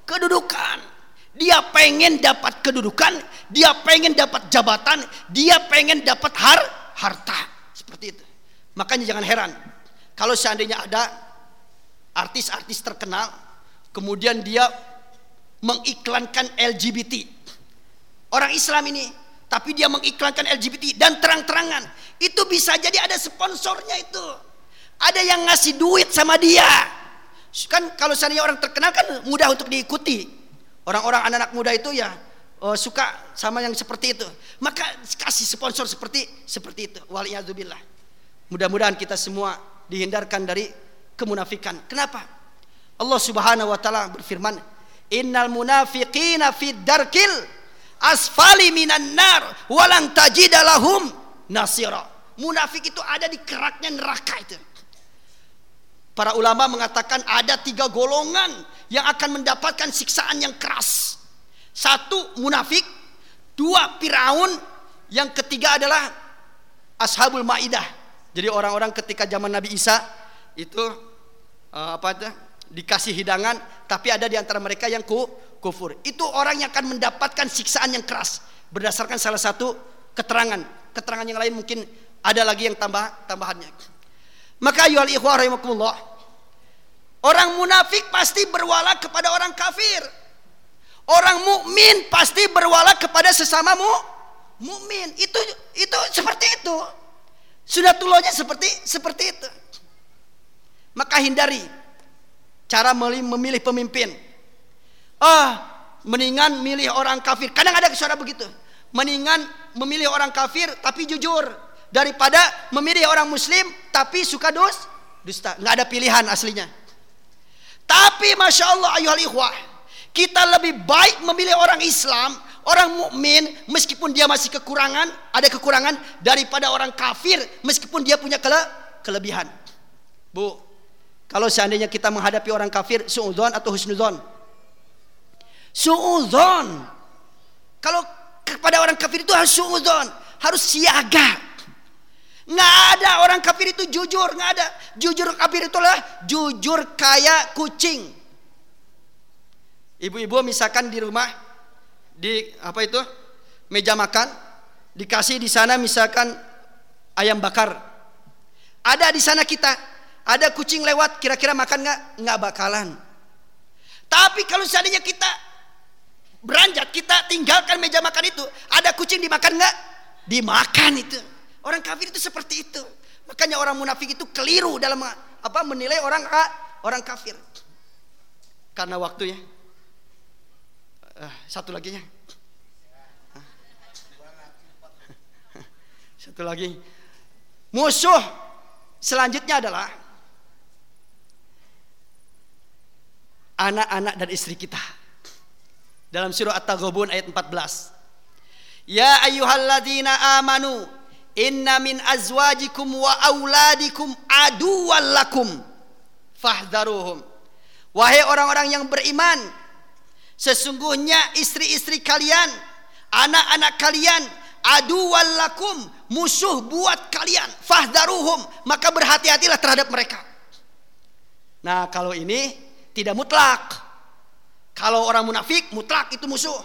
kedudukan. Dia pengen dapat kedudukan, dia pengen dapat jabatan, dia pengen dapat har harta. Seperti itu. Makanya jangan heran kalau seandainya ada artis-artis terkenal kemudian dia mengiklankan LGBT. Orang Islam ini tapi dia mengiklankan LGBT dan terang-terangan. Itu bisa jadi ada sponsornya itu. Ada yang ngasih duit sama dia. Kan kalau seandainya orang terkenal kan mudah untuk diikuti. Orang-orang anak-anak muda itu ya oh, suka sama yang seperti itu. Maka kasih sponsor seperti seperti itu. Waliyadzubillah. Mudah-mudahan kita semua dihindarkan dari kemunafikan. Kenapa? Allah Subhanahu wa taala berfirman, "Innal munafiqina fid darkil asfali minan nar walang tajidalahum nasira." Munafik itu ada di keraknya neraka itu. Para ulama mengatakan ada tiga golongan yang akan mendapatkan siksaan yang keras. Satu munafik, dua Firaun, yang ketiga adalah ashabul maidah. Jadi orang-orang ketika zaman Nabi Isa itu uh, apa itu dikasih hidangan, tapi ada di antara mereka yang ku, kufur. Itu orang yang akan mendapatkan siksaan yang keras berdasarkan salah satu keterangan. Keterangan yang lain mungkin ada lagi yang tambah tambahannya. Maka ayuhal ikhwah rahimakumullah. Orang munafik pasti berwala kepada orang kafir. Orang mukmin pasti berwala kepada sesama mu mukmin. Itu itu seperti itu. Sudah tulonya seperti seperti itu. Maka hindari cara memilih pemimpin. Ah, mendingan milih orang kafir. Kadang ada suara begitu. Mendingan memilih orang kafir tapi jujur daripada memilih orang muslim tapi suka dos dusta. Nggak ada pilihan aslinya. Tapi masya Allah ayuhal ikhwah, kita lebih baik memilih orang Islam, orang mukmin meskipun dia masih kekurangan, ada kekurangan daripada orang kafir meskipun dia punya kele kelebihan. Bu, kalau seandainya kita menghadapi orang kafir, suudzon atau husnuzon? Suudzon. Kalau kepada orang kafir itu harus suudzon, harus siaga. Nggak ada orang kafir itu jujur, nggak ada. Jujur kafir itulah jujur kayak kucing. Ibu-ibu misalkan di rumah di apa itu meja makan dikasih di sana misalkan ayam bakar. Ada di sana kita, ada kucing lewat kira-kira makan nggak? Nggak bakalan. Tapi kalau seandainya kita beranjak kita tinggalkan meja makan itu ada kucing dimakan nggak dimakan itu orang kafir itu seperti itu. Makanya orang munafik itu keliru dalam apa menilai orang orang kafir. Karena waktunya. Uh, satu lagi ya. Satu lagi. Musuh selanjutnya adalah anak-anak dan istri kita. Dalam surah At-Taghabun ayat 14. Ya ayyuhalladzina amanu inna min azwajikum wa auladikum aduwwan lakum fahdharuhum. Wahai orang-orang yang beriman, sesungguhnya istri-istri kalian, anak-anak kalian aduwwan lakum, musuh buat kalian. Fahdharuhum, maka berhati-hatilah terhadap mereka. Nah, kalau ini tidak mutlak. Kalau orang munafik mutlak itu musuh.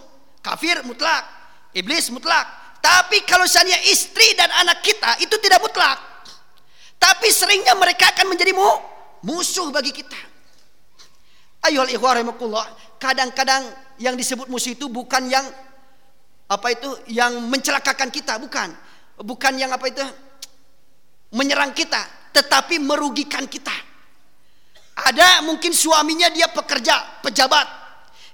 Kafir mutlak. Iblis mutlak. Tapi kalau seandainya istri dan anak kita itu tidak mutlak. Tapi seringnya mereka akan menjadi mu musuh bagi kita. Ayuhal ikhwah Kadang-kadang yang disebut musuh itu bukan yang apa itu yang mencelakakan kita, bukan. Bukan yang apa itu menyerang kita, tetapi merugikan kita. Ada mungkin suaminya dia pekerja, pejabat,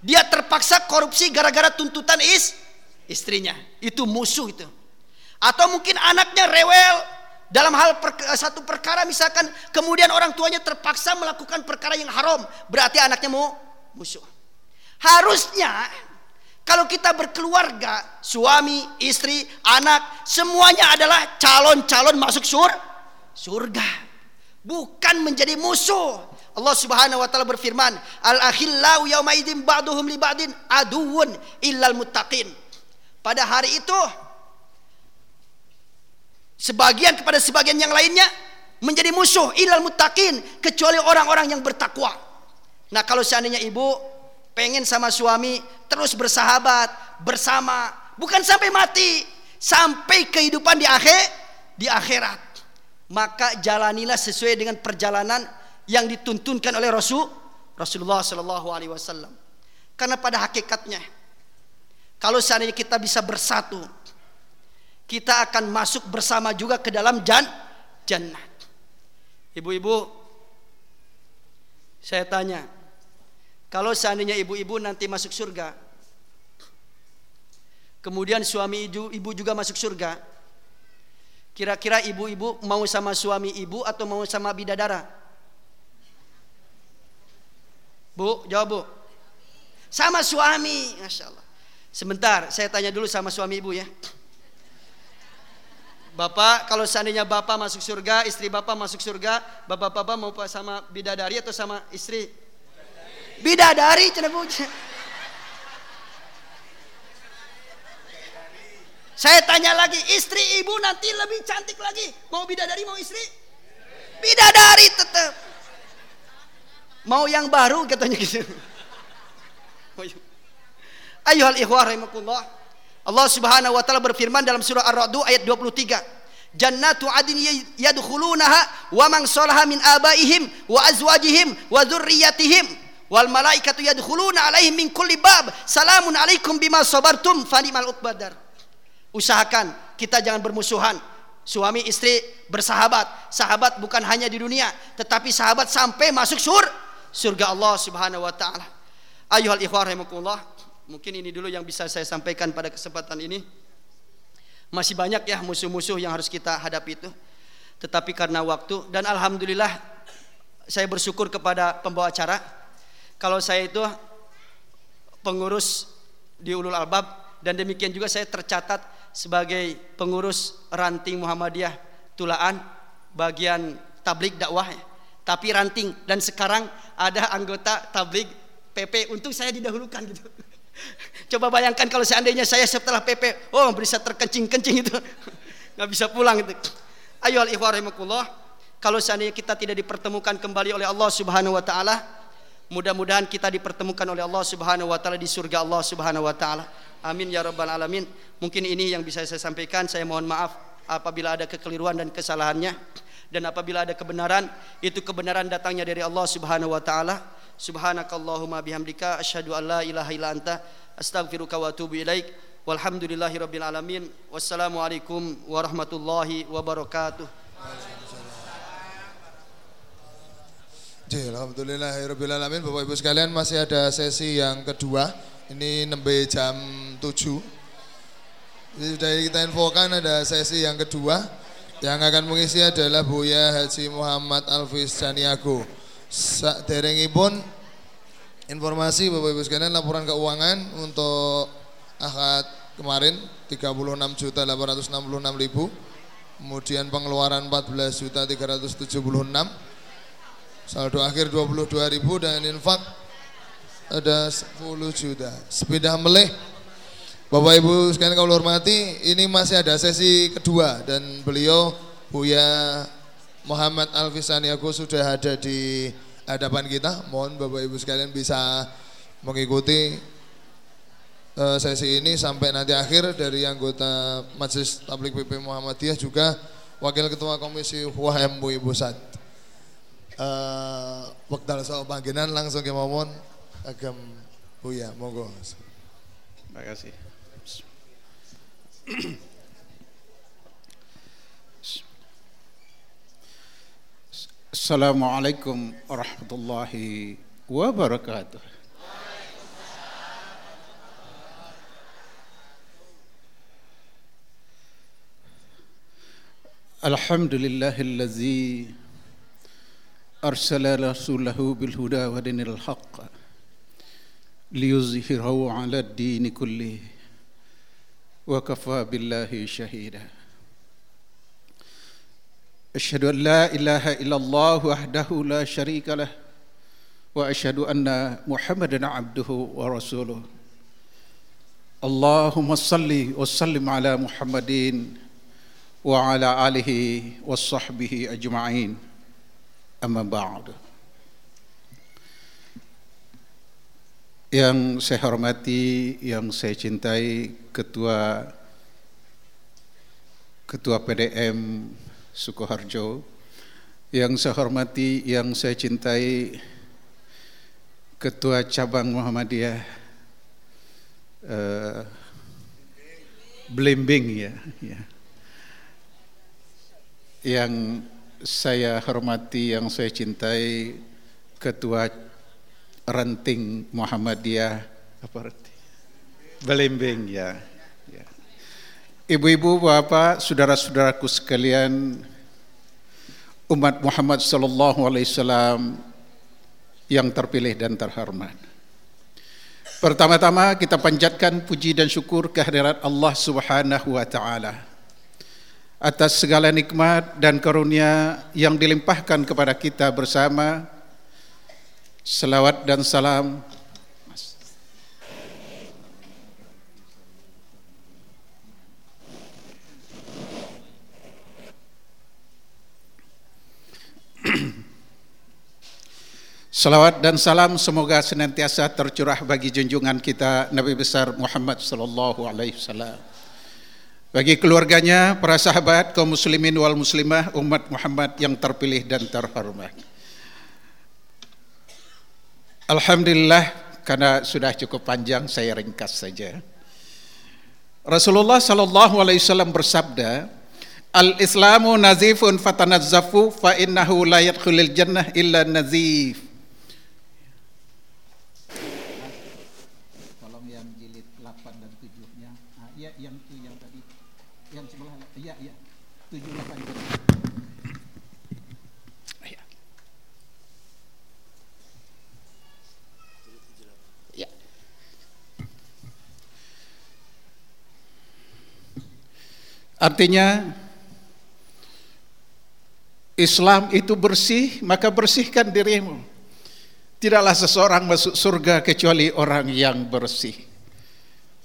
dia terpaksa korupsi gara-gara tuntutan is istrinya. Itu musuh itu. Atau mungkin anaknya rewel dalam hal per, satu perkara misalkan kemudian orang tuanya terpaksa melakukan perkara yang haram, berarti anaknya mau musuh. Harusnya kalau kita berkeluarga, suami, istri, anak, semuanya adalah calon-calon masuk sur surga. Bukan menjadi musuh. Allah Subhanahu wa taala berfirman, "Al akhillau yauma idzin ba'duhum li ba'din aduwwun illal muttaqin." Pada hari itu sebagian kepada sebagian yang lainnya menjadi musuh illal muttaqin kecuali orang-orang yang bertakwa. Nah, kalau seandainya ibu pengen sama suami terus bersahabat, bersama, bukan sampai mati, sampai kehidupan di akhir di akhirat. Maka jalanilah sesuai dengan perjalanan yang dituntunkan oleh Rasul Rasulullah Shallallahu Alaihi Wasallam. Karena pada hakikatnya, kalau seandainya kita bisa bersatu, kita akan masuk bersama juga ke dalam jan jannah. Ibu-ibu, saya tanya, kalau seandainya ibu-ibu nanti masuk surga, kemudian suami ibu, ibu juga masuk surga, kira-kira ibu-ibu mau sama suami ibu atau mau sama bidadara? Bu, jawab bu. Sama suami, masya Allah. Sebentar, saya tanya dulu sama suami ibu ya. Bapak, kalau seandainya bapak masuk surga, istri bapak masuk surga, bapak-bapak mau sama bidadari atau sama istri? Bidadari, cina bu. Saya tanya lagi, istri ibu nanti lebih cantik lagi. Mau bidadari, mau istri? Bidadari tetap. Mau yang baru katanya gitu. Ayuhal ikhwah rahimakumullah. Allah Subhanahu wa taala berfirman dalam surah Ar-Ra'd ayat 23. Jannatu adin yadkhulunaha wa man salaha min abaihim wa azwajihim wa dzurriyyatihim wal malaikatu yadkhuluna alaihim min kulli bab salamun alaikum bima sabartum fanimal uqbadar. Usahakan kita jangan bermusuhan. Suami istri bersahabat. Sahabat bukan hanya di dunia, tetapi sahabat sampai masuk sur surga Allah Subhanahu wa taala. Ayuhal ikhwah rahimakumullah. Mungkin ini dulu yang bisa saya sampaikan pada kesempatan ini. Masih banyak ya musuh-musuh yang harus kita hadapi itu. Tetapi karena waktu dan alhamdulillah saya bersyukur kepada pembawa acara. Kalau saya itu pengurus di Ulul Albab dan demikian juga saya tercatat sebagai pengurus ranting Muhammadiyah Tulaan bagian tablik dakwah tapi ranting dan sekarang ada anggota tablik PP untuk saya didahulukan gitu Coba bayangkan kalau seandainya saya setelah PP, oh bisa terkencing-kencing itu. nggak bisa pulang itu. Ayo al. Kalau seandainya kita tidak dipertemukan kembali oleh Allah Subhanahu wa taala, mudah-mudahan kita dipertemukan oleh Allah Subhanahu wa taala di surga Allah Subhanahu wa taala. Amin ya rabbal alamin. Mungkin ini yang bisa saya sampaikan. Saya mohon maaf apabila ada kekeliruan dan kesalahannya dan apabila ada kebenaran itu kebenaran datangnya dari Allah Subhanahu wa taala subhanakallahumma bihamdika asyhadu an la ilaha illa anta astaghfiruka wa atubu ilaik. Walhamdulillahi rabbil alamin. Wassalamu alaikum warahmatullahi wabarakatuh. Alhamdulillahirabbil alamin. Bapak Ibu sekalian masih ada sesi yang kedua. Ini nembe jam 7 sudah kita infokan ada sesi yang kedua. Yang akan mengisi adalah Buya Haji Muhammad Alfis Caniago pun informasi Bapak Ibu sekalian laporan keuangan untuk akad kemarin 36 juta 866 ribu. Kemudian pengeluaran 14 juta 376 saldo akhir 22 ribu dan infak ada 10 juta. Sepeda meleh Bapak Ibu sekalian kalau hormati ini masih ada sesi kedua dan beliau Buya Muhammad Alfisaniago sudah ada di hadapan kita. Mohon Bapak Ibu sekalian bisa mengikuti uh, sesi ini sampai nanti akhir dari anggota Majelis Tablik PP Muhammadiyah juga Wakil Ketua Komisi Huah MUI Pusat. Uh, Waktu soal panggilan langsung ke mohon agam Buya, monggo. Terima kasih. Assalamualaikum warahmatullahi wabarakatuh. الحمد لله الذي أرسل رسوله بالهدى ودين الحق ليظهره على الدين كله وكفى بالله شهيدا أشهد أن لا إله إلا الله وحده لا شريك له وأشهد أن محمدا عبده ورسوله اللهم صل وسلم على محمد وعلى آله وصحبه أجمعين أما بعد Yang saya hormati, yang saya cintai Ketua Ketua PDM Sukoharjo yang saya hormati, yang saya cintai Ketua Cabang Muhammadiyah uh, Blimbing ya, ya. Yang saya hormati, yang saya cintai Ketua Ranting Muhammadiyah apa? Blimbing ya. Ibu-ibu, bapak, saudara-saudaraku sekalian, umat Muhammad sallallahu alaihi wasallam yang terpilih dan terhormat. Pertama-tama kita panjatkan puji dan syukur kehadirat Allah Subhanahu wa taala atas segala nikmat dan karunia yang dilimpahkan kepada kita bersama. Selawat dan salam Salawat dan salam semoga senantiasa tercurah bagi junjungan kita Nabi besar Muhammad sallallahu alaihi wasallam. Bagi keluarganya, para sahabat, kaum muslimin wal muslimah, umat Muhammad yang terpilih dan terhormat. Alhamdulillah karena sudah cukup panjang saya ringkas saja. Rasulullah sallallahu alaihi wasallam bersabda, Al-Islamu nazifun fatanazzafu fa innahu la yadkhulul jannah illa nazif. Tolong yang jilid 8 dan 7-nya. Ah, iya yang itu yang tadi yang sebelah iya iya 7 8 Iya. Iya. Artinya Islam itu bersih, maka bersihkan dirimu. Tidaklah seseorang masuk surga kecuali orang yang bersih.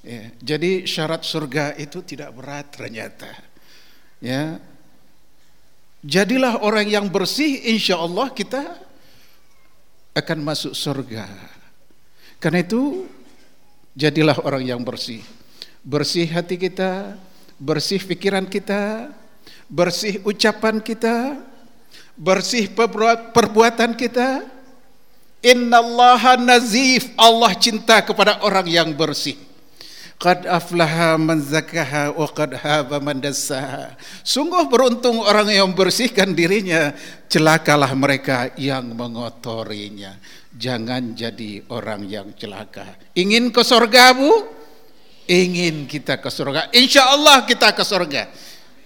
Ya, jadi syarat surga itu tidak berat ternyata. Ya, jadilah orang yang bersih, insya Allah kita akan masuk surga. Karena itu jadilah orang yang bersih. Bersih hati kita, bersih pikiran kita, bersih ucapan kita, bersih perbuatan kita. Innallaha nazif. Allah cinta kepada orang yang bersih. Qad aflaha man zakaha wa qad haba man dassaha. Sungguh beruntung orang yang bersihkan dirinya, celakalah mereka yang mengotorinya. Jangan jadi orang yang celaka. Ingin ke surga, Bu? Ingin kita ke surga. Insya Allah kita ke surga.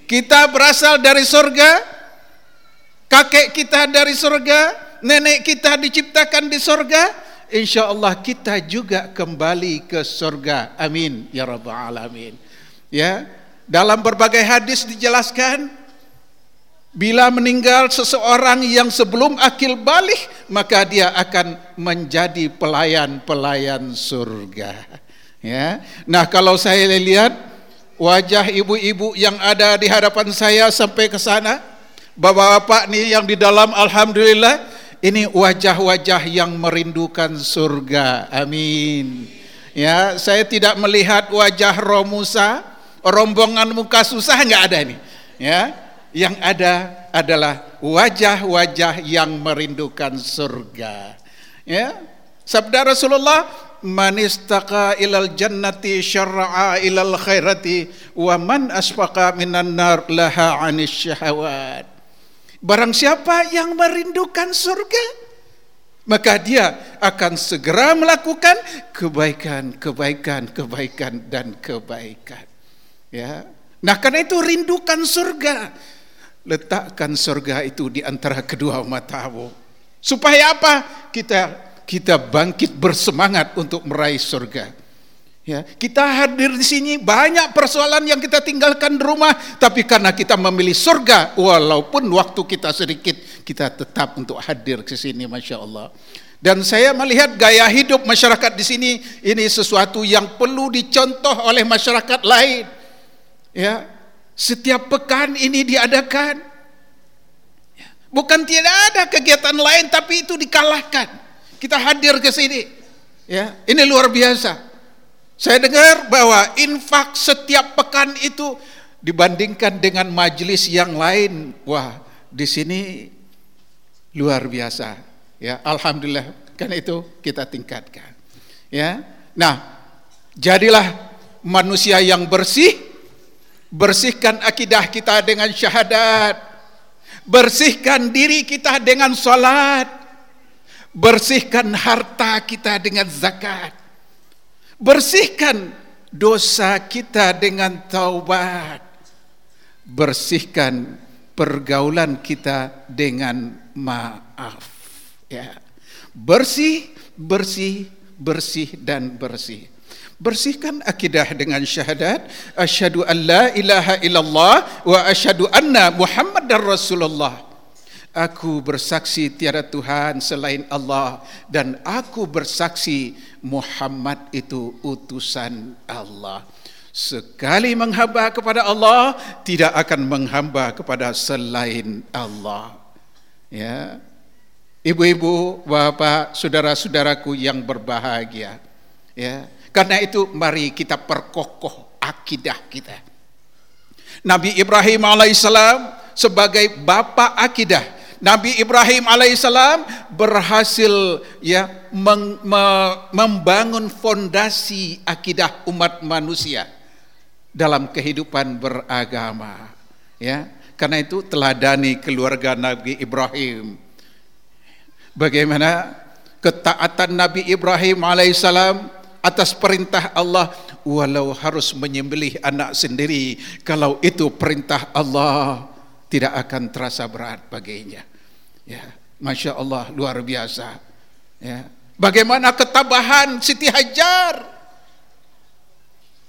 Kita berasal dari surga, kakek kita dari surga, nenek kita diciptakan di surga, insya Allah kita juga kembali ke surga. Amin ya rabbal alamin. Ya, dalam berbagai hadis dijelaskan bila meninggal seseorang yang sebelum akil balik maka dia akan menjadi pelayan-pelayan surga. Ya. Nah, kalau saya lihat wajah ibu-ibu yang ada di hadapan saya sampai ke sana, Bapak-bapak nih yang di dalam alhamdulillah ini wajah-wajah yang merindukan surga. Amin. Ya, saya tidak melihat wajah Romusa, rombongan muka susah nggak ada ini. Ya, yang ada adalah wajah-wajah yang merindukan surga. Ya, sabda Rasulullah, "Man istaqa ilal jannati syar'a ilal khairati wa man asfaqa minan nar laha 'anis syahawat." Barang siapa yang merindukan surga, maka dia akan segera melakukan kebaikan, kebaikan, kebaikan dan kebaikan. Ya. Nah, karena itu rindukan surga. Letakkan surga itu di antara kedua matamu. Supaya apa? Kita kita bangkit bersemangat untuk meraih surga. Ya, kita hadir di sini banyak persoalan yang kita tinggalkan di rumah, tapi karena kita memilih surga, walaupun waktu kita sedikit, kita tetap untuk hadir ke sini, masya Allah. Dan saya melihat gaya hidup masyarakat di sini ini sesuatu yang perlu dicontoh oleh masyarakat lain. Ya, setiap pekan ini diadakan. Ya, bukan tidak ada kegiatan lain, tapi itu dikalahkan. Kita hadir ke sini. Ya, ini luar biasa. Saya dengar bahwa infak setiap pekan itu dibandingkan dengan majelis yang lain, wah di sini luar biasa. Ya, alhamdulillah kan itu kita tingkatkan. Ya. Nah, jadilah manusia yang bersih, bersihkan akidah kita dengan syahadat, bersihkan diri kita dengan salat, bersihkan harta kita dengan zakat Bersihkan dosa kita dengan taubat. Bersihkan pergaulan kita dengan maaf. Ya. Bersih, bersih, bersih dan bersih. Bersihkan akidah dengan syahadat asyhadu an la ilaha illallah wa asyhadu anna muhammadar rasulullah Aku bersaksi tiada Tuhan selain Allah dan aku bersaksi Muhammad itu utusan Allah. Sekali menghamba kepada Allah tidak akan menghamba kepada selain Allah. Ya. Ibu-ibu, bapak, saudara-saudaraku yang berbahagia. Ya, karena itu mari kita perkokoh akidah kita. Nabi Ibrahim alaihissalam sebagai bapak akidah. Nabi Ibrahim alaihissalam berhasil ya meng, me, membangun fondasi akidah umat manusia dalam kehidupan beragama. Ya, karena itu teladani keluarga Nabi Ibrahim. Bagaimana ketaatan Nabi Ibrahim alaihissalam atas perintah Allah walau harus menyembelih anak sendiri kalau itu perintah Allah tidak akan terasa berat baginya. Ya masya Allah luar biasa. Ya bagaimana ketabahan Siti Hajar?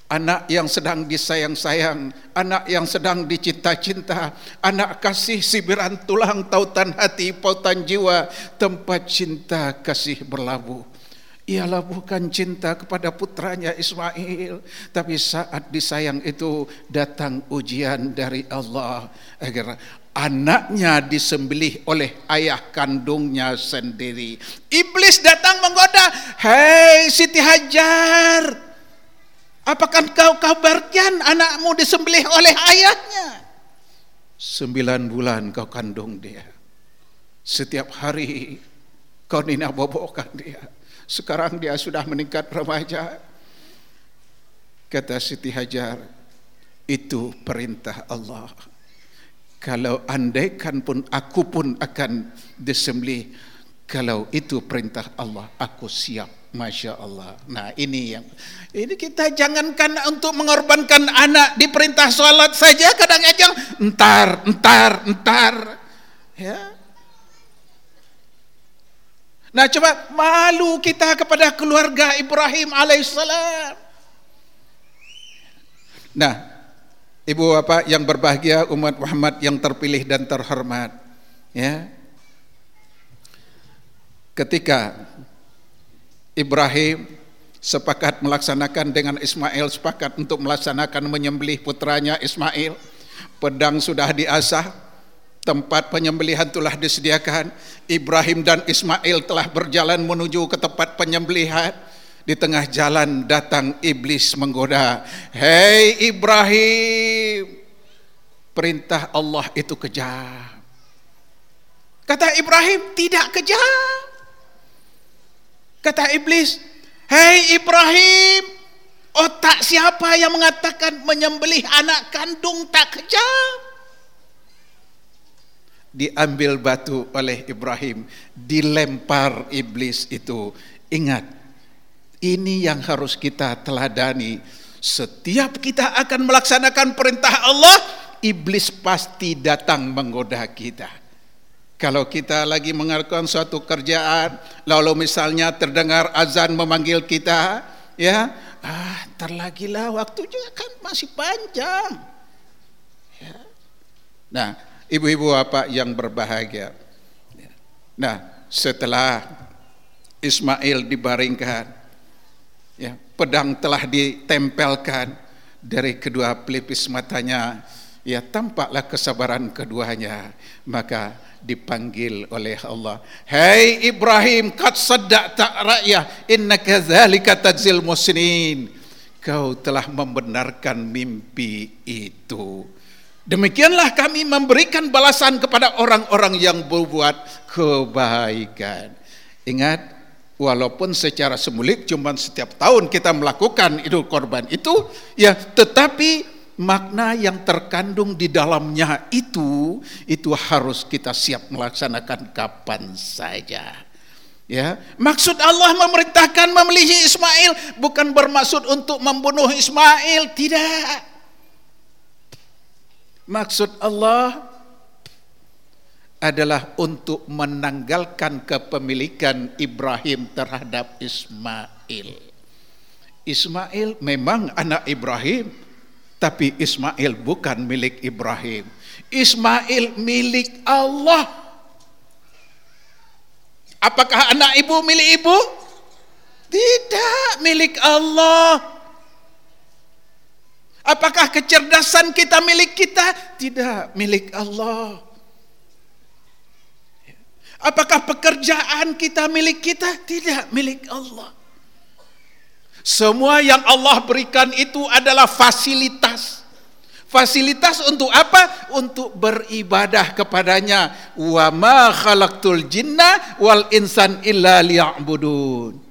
Anak yang sedang disayang-sayang, anak yang sedang dicinta-cinta, anak kasih sibiran tulang, tautan hati, pautan jiwa, tempat cinta kasih berlabuh. Ialah bukan cinta kepada putranya Ismail, tapi saat disayang itu datang ujian dari Allah agar anaknya disembelih oleh ayah kandungnya sendiri. Iblis datang menggoda, "Hei Siti Hajar, apakah kau kabarkan anakmu disembelih oleh ayahnya?" Sembilan bulan kau kandung dia. Setiap hari kau nina bobokan dia sekarang dia sudah meningkat remaja. Kata Siti Hajar, itu perintah Allah. Kalau andaikan pun aku pun akan disembelih, kalau itu perintah Allah, aku siap. Masya Allah. Nah ini yang ini kita jangankan untuk mengorbankan anak di perintah sholat saja kadang-kadang entar, entar, entar. Ya, Nah coba malu kita kepada keluarga Ibrahim alaihissalam. Nah, ibu bapak yang berbahagia umat Muhammad yang terpilih dan terhormat, ya. Ketika Ibrahim sepakat melaksanakan dengan Ismail sepakat untuk melaksanakan menyembelih putranya Ismail, pedang sudah diasah, Tempat penyembelihan telah disediakan. Ibrahim dan Ismail telah berjalan menuju ke tempat penyembelihan. Di tengah jalan datang iblis menggoda. Hei Ibrahim, perintah Allah itu kejam. Kata Ibrahim, tidak kejam. Kata iblis, hei Ibrahim, otak siapa yang mengatakan menyembelih anak kandung tak kejam? Diambil batu oleh Ibrahim, dilempar iblis itu. Ingat, ini yang harus kita teladani. Setiap kita akan melaksanakan perintah Allah, iblis pasti datang menggoda kita. Kalau kita lagi mengerjakan suatu kerjaan, lalu misalnya terdengar azan memanggil kita, ya, ah, terlagilah waktunya kan masih panjang. Ya. Nah, Ibu-ibu apa yang berbahagia. Nah, setelah Ismail dibaringkan, ya, pedang telah ditempelkan dari kedua pelipis matanya, ya tampaklah kesabaran keduanya, maka dipanggil oleh Allah. Hai hey Ibrahim, kat sadak tak rakyah, inna kadzalika tadzil musnin. Kau telah membenarkan mimpi itu. Demikianlah kami memberikan balasan kepada orang-orang yang berbuat kebaikan. Ingat, walaupun secara semulik cuma setiap tahun kita melakukan idul korban itu, ya tetapi makna yang terkandung di dalamnya itu, itu harus kita siap melaksanakan kapan saja. Ya, maksud Allah memerintahkan memilih Ismail bukan bermaksud untuk membunuh Ismail, tidak. Maksud Allah adalah untuk menanggalkan kepemilikan Ibrahim terhadap Ismail. Ismail memang anak Ibrahim, tapi Ismail bukan milik Ibrahim. Ismail milik Allah. Apakah anak ibu milik ibu? Tidak, milik Allah. Apakah kecerdasan kita milik kita? Tidak, milik Allah. Apakah pekerjaan kita milik kita? Tidak, milik Allah. Semua yang Allah berikan itu adalah fasilitas. Fasilitas untuk apa? Untuk beribadah kepadanya. Wa ma khalaqtul jinna wal insan illa liya'budun.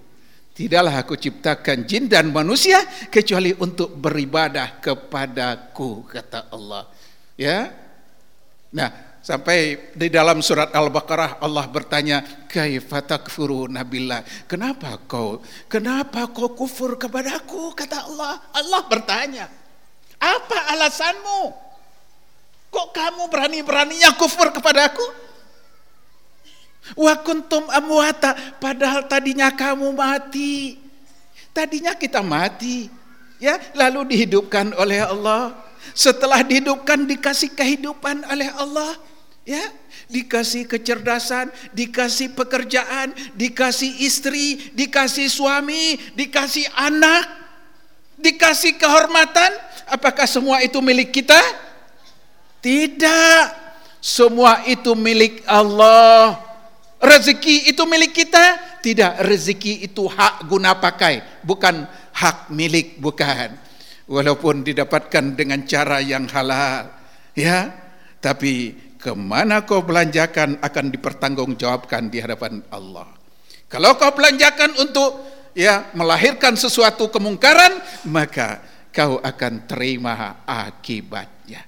Tidaklah aku ciptakan jin dan manusia kecuali untuk beribadah kepadaku kata Allah. Ya. Nah, sampai di dalam surat Al-Baqarah Allah bertanya, "Kaifa takfuruna billah?" Kenapa kau kenapa kau kufur kepadaku? Kata Allah. Allah bertanya, "Apa alasanmu? Kok kamu berani-beraninya kufur kepadaku?" Wa kuntum amwata padahal tadinya kamu mati. Tadinya kita mati. Ya, lalu dihidupkan oleh Allah. Setelah dihidupkan dikasih kehidupan oleh Allah. Ya, dikasih kecerdasan, dikasih pekerjaan, dikasih istri, dikasih suami, dikasih anak, dikasih kehormatan. Apakah semua itu milik kita? Tidak. Semua itu milik Allah. Rezeki itu milik kita? Tidak, rezeki itu hak guna pakai, bukan hak milik, bukan. Walaupun didapatkan dengan cara yang halal, ya. Tapi ke mana kau belanjakan akan dipertanggungjawabkan di hadapan Allah. Kalau kau belanjakan untuk ya melahirkan sesuatu kemungkaran, maka kau akan terima akibatnya.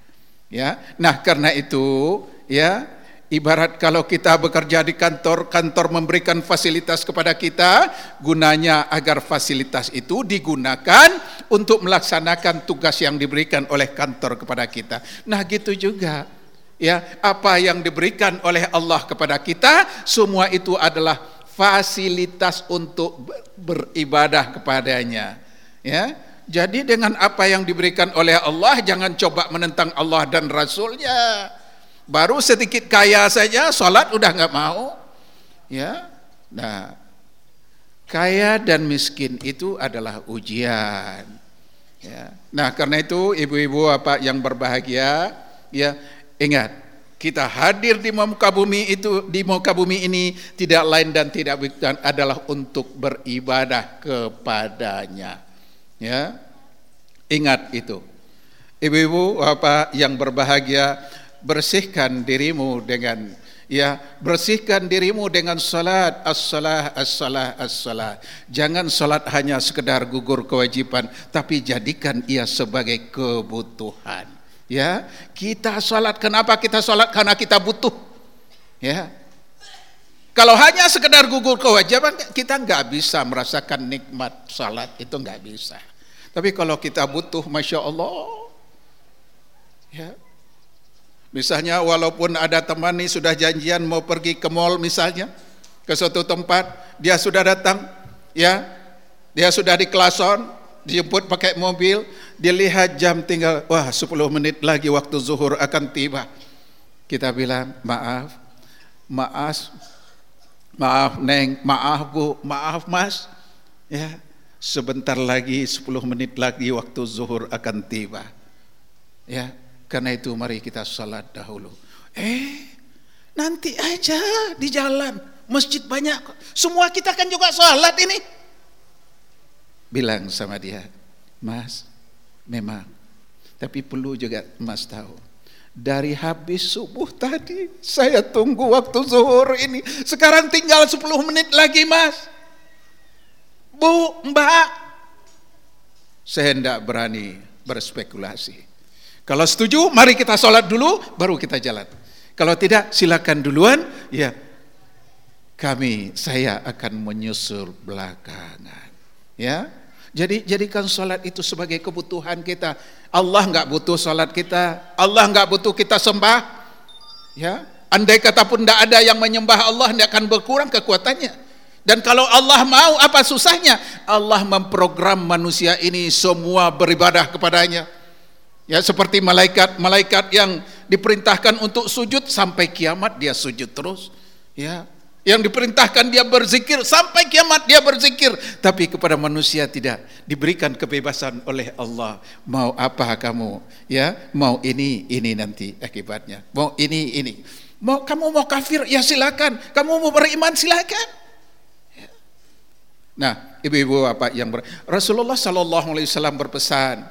Ya. Nah, karena itu ya Ibarat kalau kita bekerja di kantor, kantor memberikan fasilitas kepada kita, gunanya agar fasilitas itu digunakan untuk melaksanakan tugas yang diberikan oleh kantor kepada kita. Nah, gitu juga. Ya, apa yang diberikan oleh Allah kepada kita, semua itu adalah fasilitas untuk beribadah kepadanya. Ya, jadi dengan apa yang diberikan oleh Allah, jangan coba menentang Allah dan Rasulnya. Baru sedikit kaya saja, sholat udah nggak mau. Ya, nah kaya dan miskin itu adalah ujian. Ya. Nah karena itu ibu-ibu apa yang berbahagia, ya ingat kita hadir di muka bumi itu di muka bumi ini tidak lain dan tidak bukan adalah untuk beribadah kepadanya. Ya, ingat itu. Ibu-ibu apa yang berbahagia, bersihkan dirimu dengan ya bersihkan dirimu dengan salat. As-salah as-salah as-salah. Jangan salat hanya sekedar gugur kewajiban tapi jadikan ia sebagai kebutuhan. Ya kita salat kenapa kita salat? Karena kita butuh. Ya. Kalau hanya sekedar gugur kewajiban kita nggak bisa merasakan nikmat salat itu nggak bisa. Tapi kalau kita butuh masya Allah. Ya Misalnya walaupun ada teman nih sudah janjian mau pergi ke mall misalnya ke suatu tempat, dia sudah datang, ya, dia sudah di klason, dijemput pakai mobil, dilihat jam tinggal, wah 10 menit lagi waktu zuhur akan tiba. Kita bilang, maaf, maaf, maaf Neng, maaf Bu, maaf Mas, ya, sebentar lagi 10 menit lagi waktu zuhur akan tiba. Ya, karena itu mari kita salat dahulu. Eh, nanti aja di jalan. Masjid banyak. Semua kita kan juga salat ini. Bilang sama dia, Mas, memang. Tapi perlu juga Mas tahu. Dari habis subuh tadi, saya tunggu waktu zuhur ini. Sekarang tinggal 10 menit lagi, Mas. Bu, Mbak. Saya tidak berani berspekulasi. Kalau setuju, mari kita sholat dulu, baru kita jalan. Kalau tidak, silakan duluan. Ya, kami, saya akan menyusul belakangan. Ya, jadi jadikan sholat itu sebagai kebutuhan kita. Allah nggak butuh sholat kita. Allah nggak butuh kita sembah. Ya, andai kata pun tidak ada yang menyembah Allah, tidak akan berkurang kekuatannya. Dan kalau Allah mau, apa susahnya? Allah memprogram manusia ini semua beribadah kepadanya. Ya seperti malaikat-malaikat yang diperintahkan untuk sujud sampai kiamat dia sujud terus. Ya, yang diperintahkan dia berzikir sampai kiamat dia berzikir. Tapi kepada manusia tidak diberikan kebebasan oleh Allah. Mau apa kamu? Ya mau ini ini nanti akibatnya. Mau ini ini. Mau kamu mau kafir? Ya silakan, kamu mau beriman? Silakan. Ya. Nah, ibu-ibu apa yang ber... Rasulullah Shallallahu Alaihi Wasallam berpesan,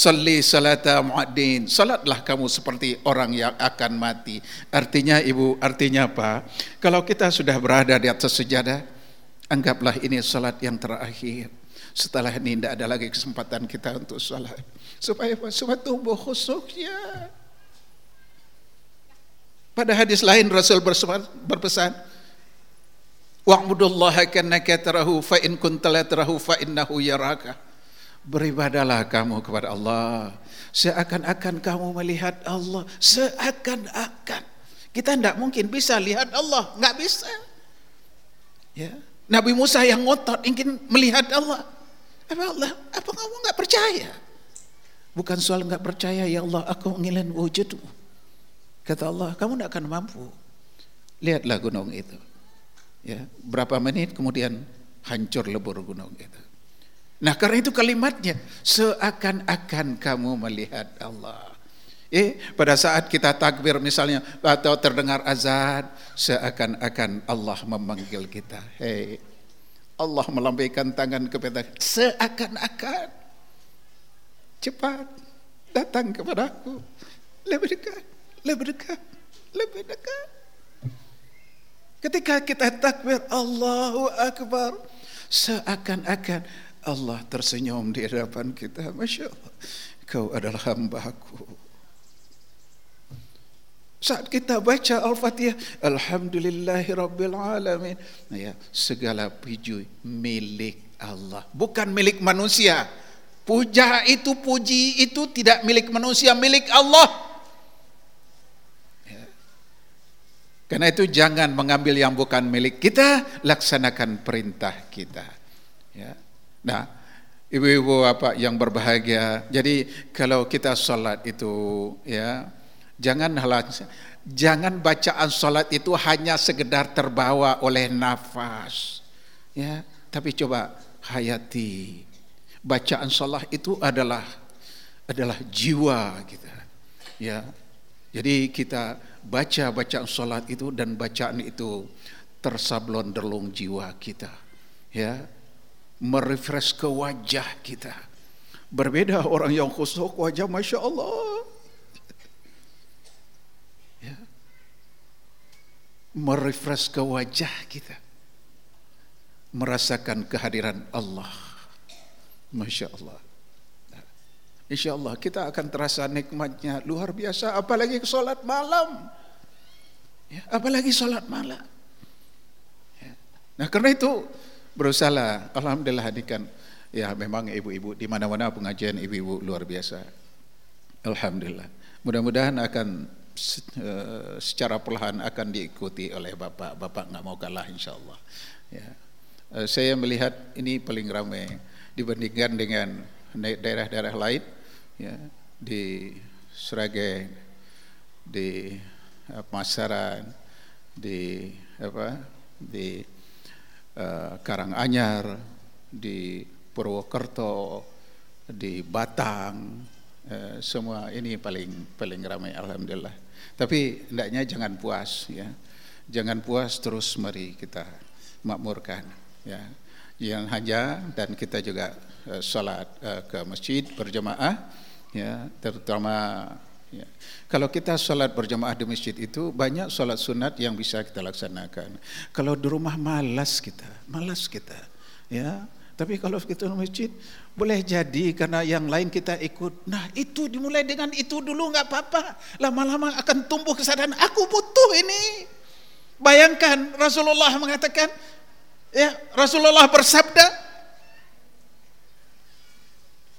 Salli salata mu'addin. Salatlah kamu seperti orang yang akan mati. Artinya ibu, artinya apa? Kalau kita sudah berada di atas sejadah, anggaplah ini salat yang terakhir. Setelah ini tidak ada lagi kesempatan kita untuk salat. Supaya apa? Supaya tumbuh khusyuknya. Pada hadis lain Rasul berpesan, Wa'budullaha kannaka tarahu fa in kunta la tarahu fa innahu yaraka. Beribadalah kamu kepada Allah seakan-akan kamu melihat Allah, seakan-akan. Kita tidak mungkin bisa lihat Allah, nggak bisa. Ya. Nabi Musa yang ngotot ingin melihat Allah. Apa Allah? Apa kamu nggak percaya? Bukan soal nggak percaya ya Allah, aku ingin wujudmu. Kata Allah, kamu tidak akan mampu. Lihatlah gunung itu. Ya, berapa menit kemudian hancur lebur gunung itu. Nah karena itu kalimatnya seakan-akan kamu melihat Allah. Eh, pada saat kita takbir misalnya atau terdengar azan, seakan-akan Allah memanggil kita. Hei, Allah melambaikan tangan kepada seakan-akan cepat datang kepadaku lebih dekat lebih dekat, lebih dekat. Ketika kita takbir Allahu Akbar, seakan-akan Allah tersenyum di hadapan kita. Masya Allah, kau adalah hambaku. Saat kita baca Al-Fatihah, Alhamdulillahi Rabbil Alamin. Nah ya, segala puji milik Allah. Bukan milik manusia. Puja itu, puji itu tidak milik manusia, milik Allah. Karena itu jangan mengambil yang bukan milik kita, laksanakan perintah kita. Nah, ibu-ibu apa yang berbahagia. Jadi kalau kita sholat itu, ya, jangan jangan bacaan sholat itu hanya sekedar terbawa oleh nafas, ya. Tapi coba hayati. Bacaan sholat itu adalah adalah jiwa kita, ya. Jadi kita baca bacaan sholat itu dan bacaan itu tersablon derlung jiwa kita ya merefresh ke wajah kita berbeda orang yang khusyuk wajah masya Allah ya. merefresh ke wajah kita merasakan kehadiran Allah masya Allah Insya Allah kita akan terasa nikmatnya luar biasa. Apalagi sholat malam. Ya, apalagi sholat malam. Ya. Nah karena itu berusaha Alhamdulillah hadikan. Ya memang ibu-ibu di mana-mana pengajian ibu-ibu luar biasa. Alhamdulillah. Mudah-mudahan akan eh, secara perlahan akan diikuti oleh bapak. Bapak nggak mau kalah insya Allah. Ya. Eh, saya melihat ini paling ramai dibandingkan dengan daerah-daerah lain ya di Sragen, di Pasaran, di apa di uh, Karanganyar, di Purwokerto, di Batang, uh, semua ini paling paling ramai alhamdulillah. Tapi hendaknya jangan puas ya. Jangan puas terus mari kita makmurkan ya. Yang hanya dan kita juga uh, salat ke masjid berjamaah ya terutama ya. kalau kita sholat berjamaah di masjid itu banyak sholat sunat yang bisa kita laksanakan. Kalau di rumah malas kita malas kita ya. Tapi kalau kita di masjid boleh jadi karena yang lain kita ikut. Nah itu dimulai dengan itu dulu nggak apa-apa. Lama-lama akan tumbuh kesadaran aku butuh ini. Bayangkan Rasulullah mengatakan ya Rasulullah bersabda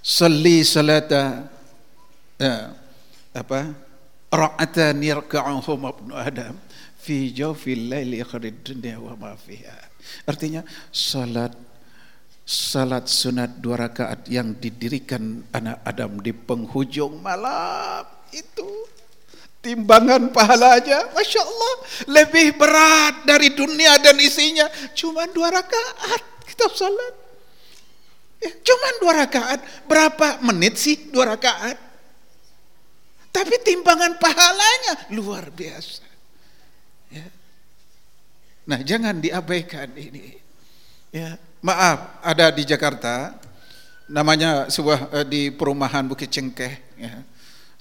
Salli salata ya, apa? Ra'atan yarka'uhum ibnu adam fi jawfil laili akhirid dunya wa ma fiha. Artinya salat salat sunat dua rakaat yang didirikan anak Adam di penghujung malam itu timbangan pahalanya Masya Allah lebih berat dari dunia dan isinya. Cuma dua rakaat kita salat. Ya, cuma dua rakaat. Berapa menit sih dua rakaat tapi timbangan pahalanya luar biasa. Ya. Nah, jangan diabaikan ini. Ya, maaf, ada di Jakarta namanya sebuah uh, di perumahan Bukit Cengkeh ya.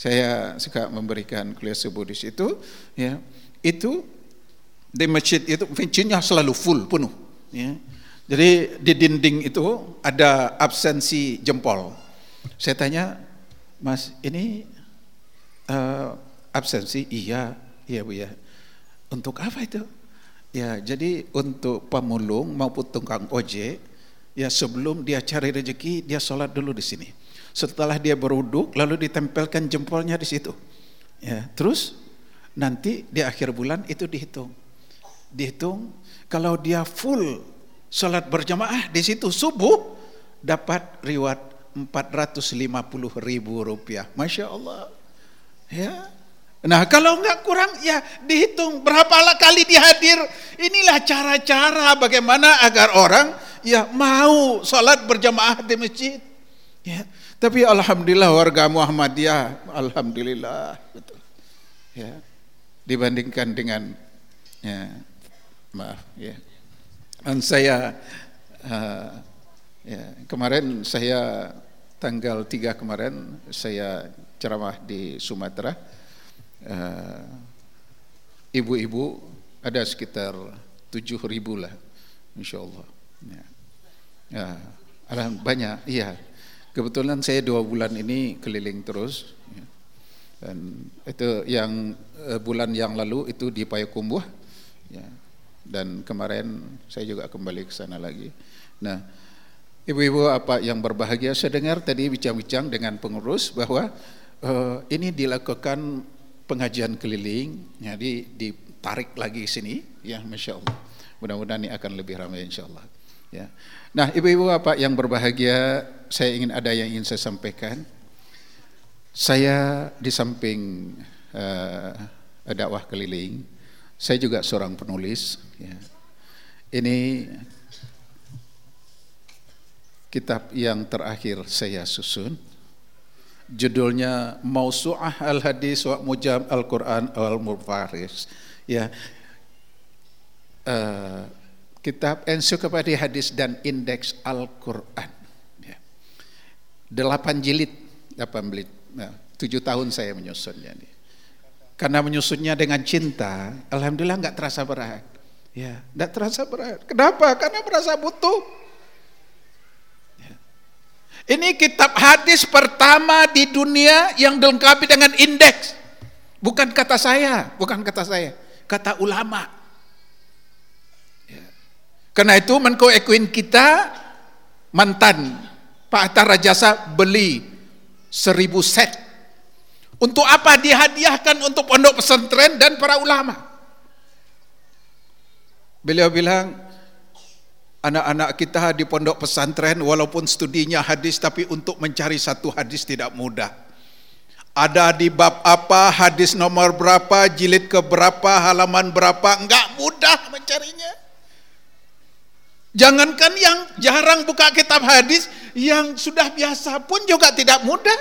Saya suka memberikan kuliah subuh di situ ya. Itu di masjid itu masjidnya selalu full penuh ya. Jadi di dinding itu ada absensi jempol. Saya tanya, Mas, ini uh, absensi? Iya, iya Bu ya. Untuk apa itu? Ya, jadi untuk pemulung maupun tukang ojek, ya sebelum dia cari rezeki, dia sholat dulu di sini. Setelah dia beruduk, lalu ditempelkan jempolnya di situ. Ya, terus nanti di akhir bulan itu dihitung. Dihitung kalau dia full sholat berjamaah di situ subuh dapat riwayat 450 ribu rupiah. Masya Allah. Ya, Nah kalau enggak kurang ya dihitung berapa kali dihadir. Inilah cara-cara bagaimana agar orang ya mau sholat berjamaah di masjid. Ya. Tapi alhamdulillah warga Muhammadiyah, alhamdulillah betul. Ya. Dibandingkan dengan ya maaf ya. Dan saya uh, ya, kemarin saya tanggal 3 kemarin saya ceramah di Sumatera Eh, ibu-ibu ada sekitar tujuh ribu lah, insya Allah. Ya. Ya, ada banyak, iya. Kebetulan saya dua bulan ini keliling terus. Ya. Dan itu yang uh, bulan yang lalu itu di Payakumbuh. Ya. Dan kemarin saya juga kembali ke sana lagi. Nah, ibu-ibu apa yang berbahagia, saya dengar tadi bincang-bincang dengan pengurus bahwa uh, ini dilakukan pengajian keliling, jadi ditarik lagi sini, ya masya Allah. Mudah-mudahan ini akan lebih ramai insya Allah. Ya. Nah, ibu-ibu apa yang berbahagia, saya ingin ada yang ingin saya sampaikan. Saya di samping uh, dakwah keliling, saya juga seorang penulis. Ya. Ini kitab yang terakhir saya susun judulnya Mausu'ah Al-Hadis wa Mujam Al-Quran Al-Mufaris. Ya. Uh, kitab ensiklopedia hadis dan indeks Al-Quran. Ya. delapan jilid delapan jilid nah, tujuh tahun saya menyusunnya nih karena menyusunnya dengan cinta Alhamdulillah nggak terasa berat. Ya nggak terasa berat. Kenapa? Karena merasa butuh ini kitab hadis pertama di dunia yang dilengkapi dengan indeks. Bukan kata saya, bukan kata saya, kata ulama. Ya. Karena itu Menko Ekuin kita mantan Pak Hatta Rajasa beli seribu set. Untuk apa dihadiahkan untuk pondok pesantren dan para ulama? Beliau bilang, anak-anak kita di pondok pesantren walaupun studinya hadis tapi untuk mencari satu hadis tidak mudah. Ada di bab apa, hadis nomor berapa, jilid ke berapa, halaman berapa, enggak mudah mencarinya. Jangankan yang jarang buka kitab hadis, yang sudah biasa pun juga tidak mudah.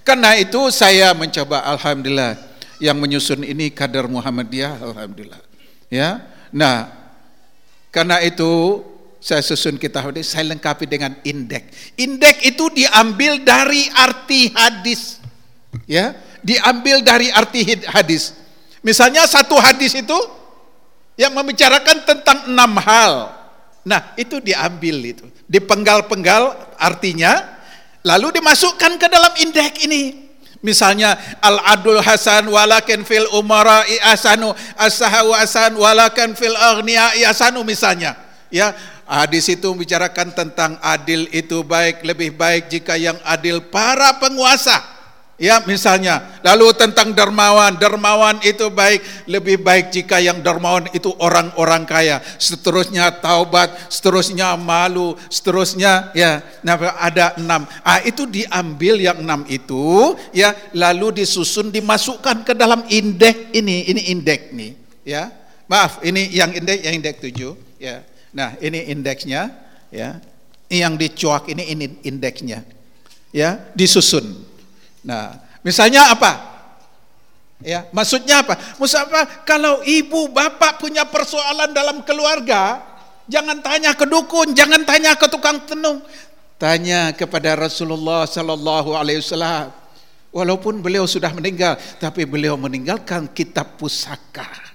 Karena itu saya mencoba alhamdulillah yang menyusun ini kader Muhammadiyah alhamdulillah. Ya. Nah, karena itu saya susun kitab hadis, saya lengkapi dengan indeks. Indeks itu diambil dari arti hadis. Ya, diambil dari arti hadis. Misalnya satu hadis itu yang membicarakan tentang enam hal. Nah, itu diambil itu, dipenggal-penggal artinya, lalu dimasukkan ke dalam indeks ini. Misalnya al-adul hasan walakin fil umara asanu as-sahawu asan walakin fil aghniya asanu misalnya. Ya, hadis itu membicarakan tentang adil itu baik lebih baik jika yang adil para penguasa. Ya misalnya, lalu tentang dermawan, dermawan itu baik, lebih baik jika yang dermawan itu orang-orang kaya. Seterusnya taubat, seterusnya malu, seterusnya ya. Ada enam. Ah itu diambil yang enam itu, ya lalu disusun dimasukkan ke dalam indeks ini, ini indeks nih, ya. Maaf, ini yang indeks, yang indeks tujuh, ya. Nah ini indeksnya, ya. Yang dicuak ini ini indeksnya, ya disusun Nah, misalnya apa? Ya, maksudnya apa? Maksud apa? Kalau ibu bapak punya persoalan dalam keluarga, jangan tanya ke dukun, jangan tanya ke tukang tenung, tanya kepada Rasulullah sallallahu alaihi wasallam. Walaupun beliau sudah meninggal, tapi beliau meninggalkan kitab pusaka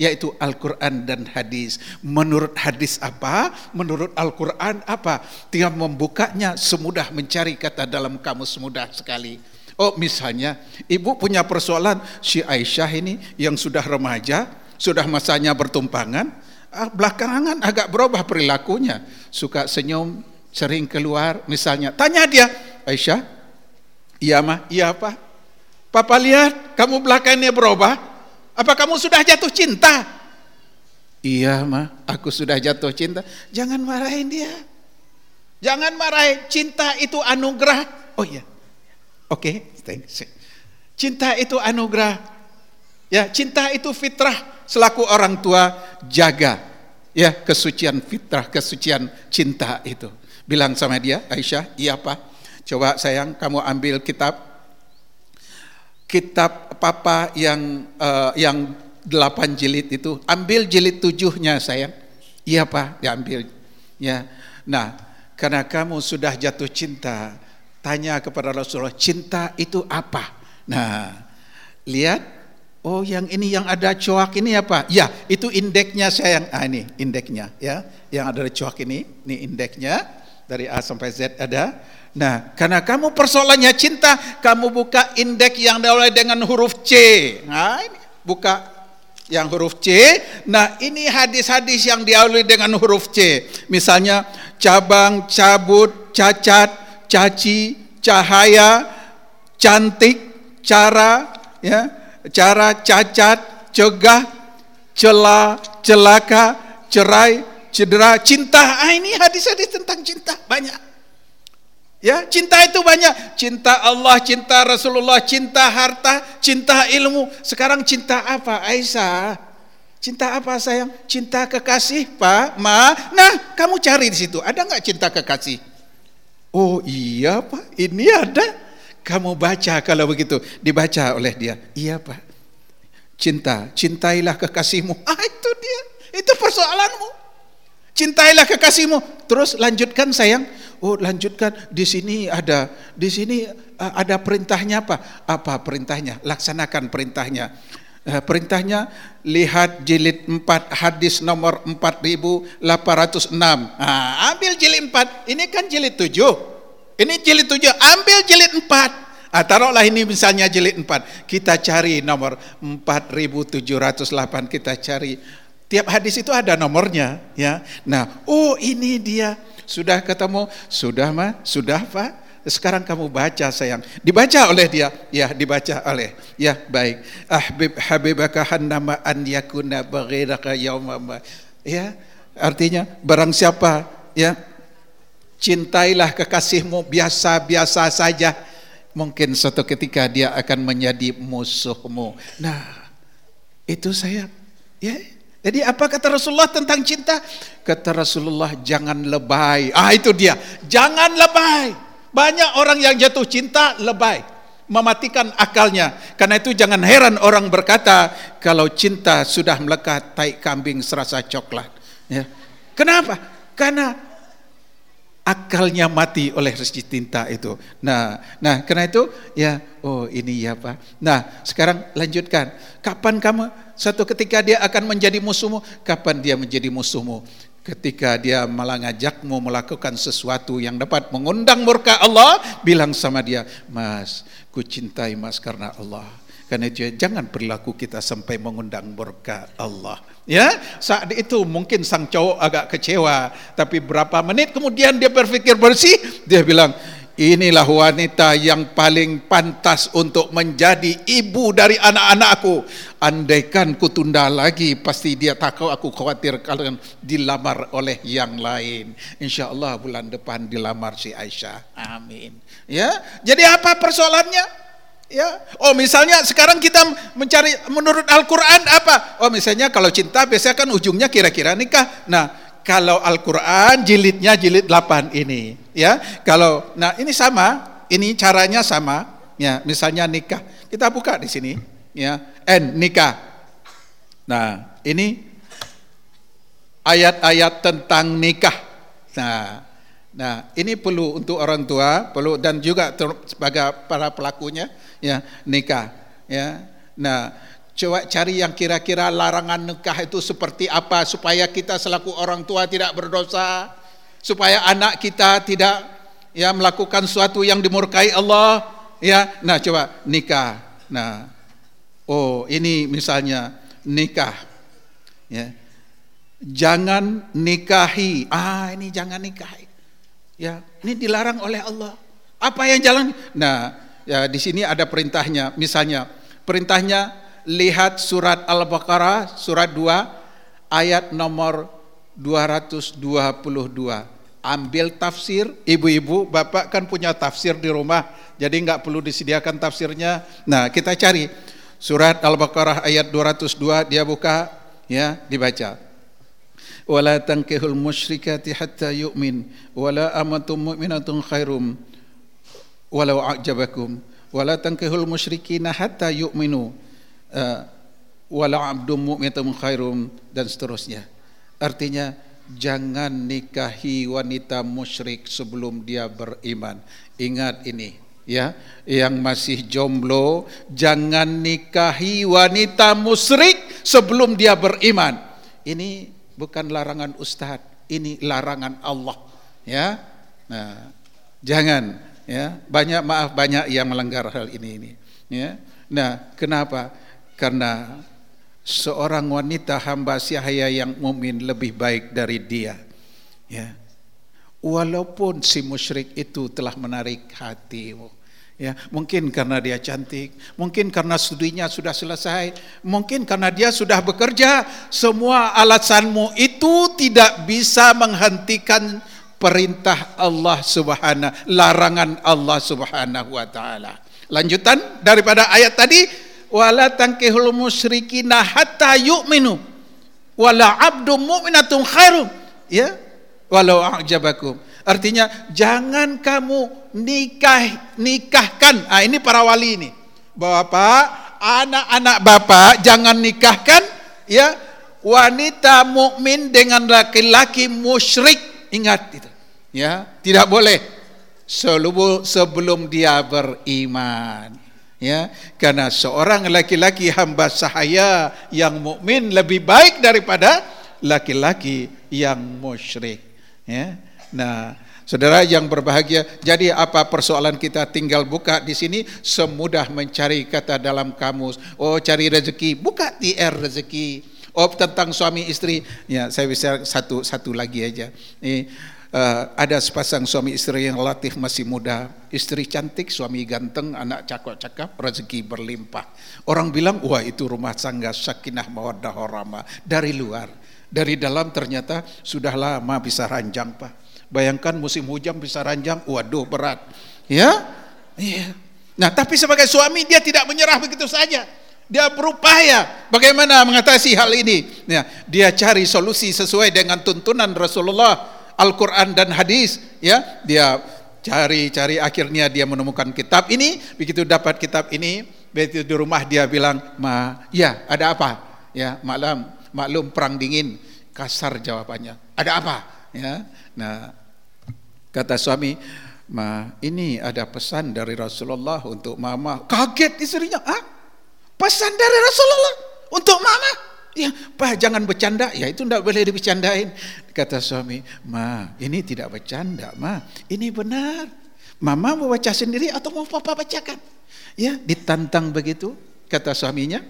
yaitu Al-Quran dan hadis. Menurut hadis apa? Menurut Al-Quran apa? Tinggal membukanya semudah mencari kata dalam kamus mudah sekali. Oh misalnya ibu punya persoalan si Aisyah ini yang sudah remaja, sudah masanya bertumpangan, ah, belakangan agak berubah perilakunya, suka senyum, sering keluar misalnya. Tanya dia, Aisyah, iya mah, iya apa? Papa lihat kamu belakangnya berubah, apa kamu sudah jatuh cinta? Iya mah, aku sudah jatuh cinta. Jangan marahin dia. Jangan marahin. Cinta itu anugerah. Oh iya. Oke, okay. Cinta itu anugerah. Ya, cinta itu fitrah. Selaku orang tua jaga ya kesucian fitrah, kesucian cinta itu. Bilang sama dia, Aisyah, iya pak. Coba sayang, kamu ambil kitab kitab papa yang uh, yang delapan jilid itu ambil jilid tujuhnya sayang iya pak diambil ya nah karena kamu sudah jatuh cinta tanya kepada Rasulullah cinta itu apa nah lihat oh yang ini yang ada coak ini apa ya itu indeksnya sayang ah ini indeksnya ya yang ada coak ini ini indeksnya dari A sampai Z ada Nah, karena kamu persoalannya cinta, kamu buka indeks yang dimulai dengan huruf C. Nah, ini buka yang huruf C. Nah, ini hadis-hadis yang diawali dengan huruf C. Misalnya cabang, cabut, cacat, caci, cahaya, cantik, cara, ya, cara cacat, cegah, celah, celaka, cerai, cedera, cinta. Ah, ini hadis-hadis tentang cinta banyak. Ya, cinta itu banyak. Cinta Allah, cinta Rasulullah, cinta harta, cinta ilmu. Sekarang cinta apa, Aisyah? Cinta apa sayang? Cinta kekasih, Pak, Ma. Nah, kamu cari di situ. Ada nggak cinta kekasih? Oh iya, Pak. Ini ada. Kamu baca kalau begitu. Dibaca oleh dia. Iya, Pak. Cinta, cintailah kekasihmu. Ah, itu dia. Itu persoalanmu. Cintailah kekasihmu. Terus lanjutkan sayang. Oh, lanjutkan. Di sini ada di sini uh, ada perintahnya apa? Apa perintahnya? Laksanakan perintahnya. Uh, perintahnya lihat jilid 4 hadis nomor 4806. Nah, ambil jilid 4. Ini kan jilid 7. Ini jilid 7. Ambil jilid 4. Ah, taruhlah ini misalnya jilid 4. Kita cari nomor 4708 kita cari Tiap hadis itu ada nomornya, ya. Nah, oh ini dia. Sudah ketemu? Sudah mah? Sudah Pak? Sekarang kamu baca sayang. Dibaca oleh dia. Ya, dibaca oleh. Ya, baik. Ahbib habibaka hannama an yakuna baghiraka yaumama. Ya, artinya barang siapa ya cintailah kekasihmu biasa-biasa saja. Mungkin suatu ketika dia akan menjadi musuhmu. Nah, itu saya ya jadi apa kata Rasulullah tentang cinta? Kata Rasulullah jangan lebay. Ah itu dia, jangan lebay. Banyak orang yang jatuh cinta lebay, mematikan akalnya. Karena itu jangan heran orang berkata kalau cinta sudah melekat tai kambing serasa coklat. Ya. Kenapa? Karena akalnya mati oleh rezeki tinta itu. Nah, nah karena itu ya oh ini ya Pak. Nah, sekarang lanjutkan. Kapan kamu satu ketika dia akan menjadi musuhmu? Kapan dia menjadi musuhmu? Ketika dia malah ngajakmu melakukan sesuatu yang dapat mengundang murka Allah, bilang sama dia, "Mas, ku cintai Mas karena Allah." Karena itu jangan perilaku kita sampai mengundang berkat Allah. Ya, saat itu mungkin sang cowok agak kecewa, tapi berapa menit kemudian dia berpikir bersih, dia bilang, inilah wanita yang paling pantas untuk menjadi ibu dari anak-anakku. Andaikan ku tunda lagi, pasti dia takut aku khawatir kalian dilamar oleh yang lain. Insya Allah bulan depan dilamar si Aisyah. Amin. Ya, jadi apa persoalannya? Ya, oh misalnya sekarang kita mencari menurut Al-Quran apa? Oh misalnya kalau cinta biasanya kan ujungnya kira-kira nikah. Nah kalau Al-Quran jilidnya jilid 8 ini, ya. Kalau, nah ini sama, ini caranya sama. Ya, misalnya nikah. Kita buka di sini, ya, N nikah. Nah, ini ayat-ayat tentang nikah. Nah, nah ini perlu untuk orang tua, perlu dan juga sebagai para pelakunya ya nikah ya. Nah, coba cari yang kira-kira larangan nikah itu seperti apa supaya kita selaku orang tua tidak berdosa, supaya anak kita tidak ya melakukan sesuatu yang dimurkai Allah ya. Nah, coba nikah. Nah, oh ini misalnya nikah ya. Jangan nikahi. Ah, ini jangan nikahi. Ya, ini dilarang oleh Allah. Apa yang jalan? Nah, ya di sini ada perintahnya. Misalnya, perintahnya lihat surat Al-Baqarah surat 2 ayat nomor 222. Ambil tafsir, ibu-ibu, bapak kan punya tafsir di rumah, jadi nggak perlu disediakan tafsirnya. Nah, kita cari surat Al-Baqarah ayat 202 dia buka ya dibaca wala tankihul musyrikati hatta yu'min wala amatum mu'minatun khairum walau a'jabakum wala tankihul musyrikina hatta yu'minu Walau wala abdum mu'minatun khairum dan seterusnya. Artinya jangan nikahi wanita musyrik sebelum dia beriman. Ingat ini ya, yang masih jomblo jangan nikahi wanita musyrik sebelum dia beriman. Ini bukan larangan ustaz, ini larangan Allah ya. Nah, jangan ya banyak maaf banyak yang melanggar hal ini ini ya nah kenapa karena seorang wanita hamba sahaya yang mukmin lebih baik dari dia. Ya, walaupun si musyrik itu telah menarik hatimu Ya, mungkin karena dia cantik, mungkin karena studinya sudah selesai, mungkin karena dia sudah bekerja. Semua alasanmu itu tidak bisa menghentikan perintah Allah Subhanahu, larangan Allah Subhanahu wa taala. Lanjutan daripada ayat tadi, wala tankihul musyrikina hatta yu'minu wala abdu mu'minatun khairum ya walau a'jabakum Artinya jangan kamu nikah nikahkan. Ah ini para wali ini. Bapak, anak-anak Bapak jangan nikahkan ya wanita mukmin dengan laki-laki musyrik. Ingat itu. Ya, tidak boleh sebelum dia beriman. Ya, karena seorang laki-laki hamba sahaya yang mukmin lebih baik daripada laki-laki yang musyrik. Ya. Nah, saudara yang berbahagia, jadi apa persoalan kita tinggal buka di sini semudah mencari kata dalam kamus. Oh, cari rezeki, buka TR rezeki. Oh, tentang suami istri, ya saya bisa satu satu lagi aja. Ini uh, ada sepasang suami istri yang relatif masih muda, istri cantik, suami ganteng, anak cakap-cakap, rezeki berlimpah. Orang bilang, wah itu rumah sangga sakinah mawaddah warahmah dari luar. Dari dalam ternyata sudah lama bisa ranjang, Pak. Bayangkan musim hujan bisa ranjang, waduh berat. Ya? Iya. Nah, tapi sebagai suami dia tidak menyerah begitu saja. Dia berupaya bagaimana mengatasi hal ini. Ya, dia cari solusi sesuai dengan tuntunan Rasulullah, Al-Qur'an dan hadis, ya. Dia cari-cari akhirnya dia menemukan kitab ini, begitu dapat kitab ini, begitu di rumah dia bilang, "Ma, ya, ada apa?" Ya, malam maklum perang dingin, kasar jawabannya. Ada apa? Ya. Nah, Kata suami, Ma, ini ada pesan dari Rasulullah untuk mama. Kaget istrinya, ah? Pesan dari Rasulullah untuk mama? Ya, Pak jangan bercanda. Ya itu tidak boleh dibercandain. Kata suami, Ma, ini tidak bercanda, Ma. Ini benar. Mama mau baca sendiri atau mau papa bacakan? Ya, ditantang begitu. Kata suaminya,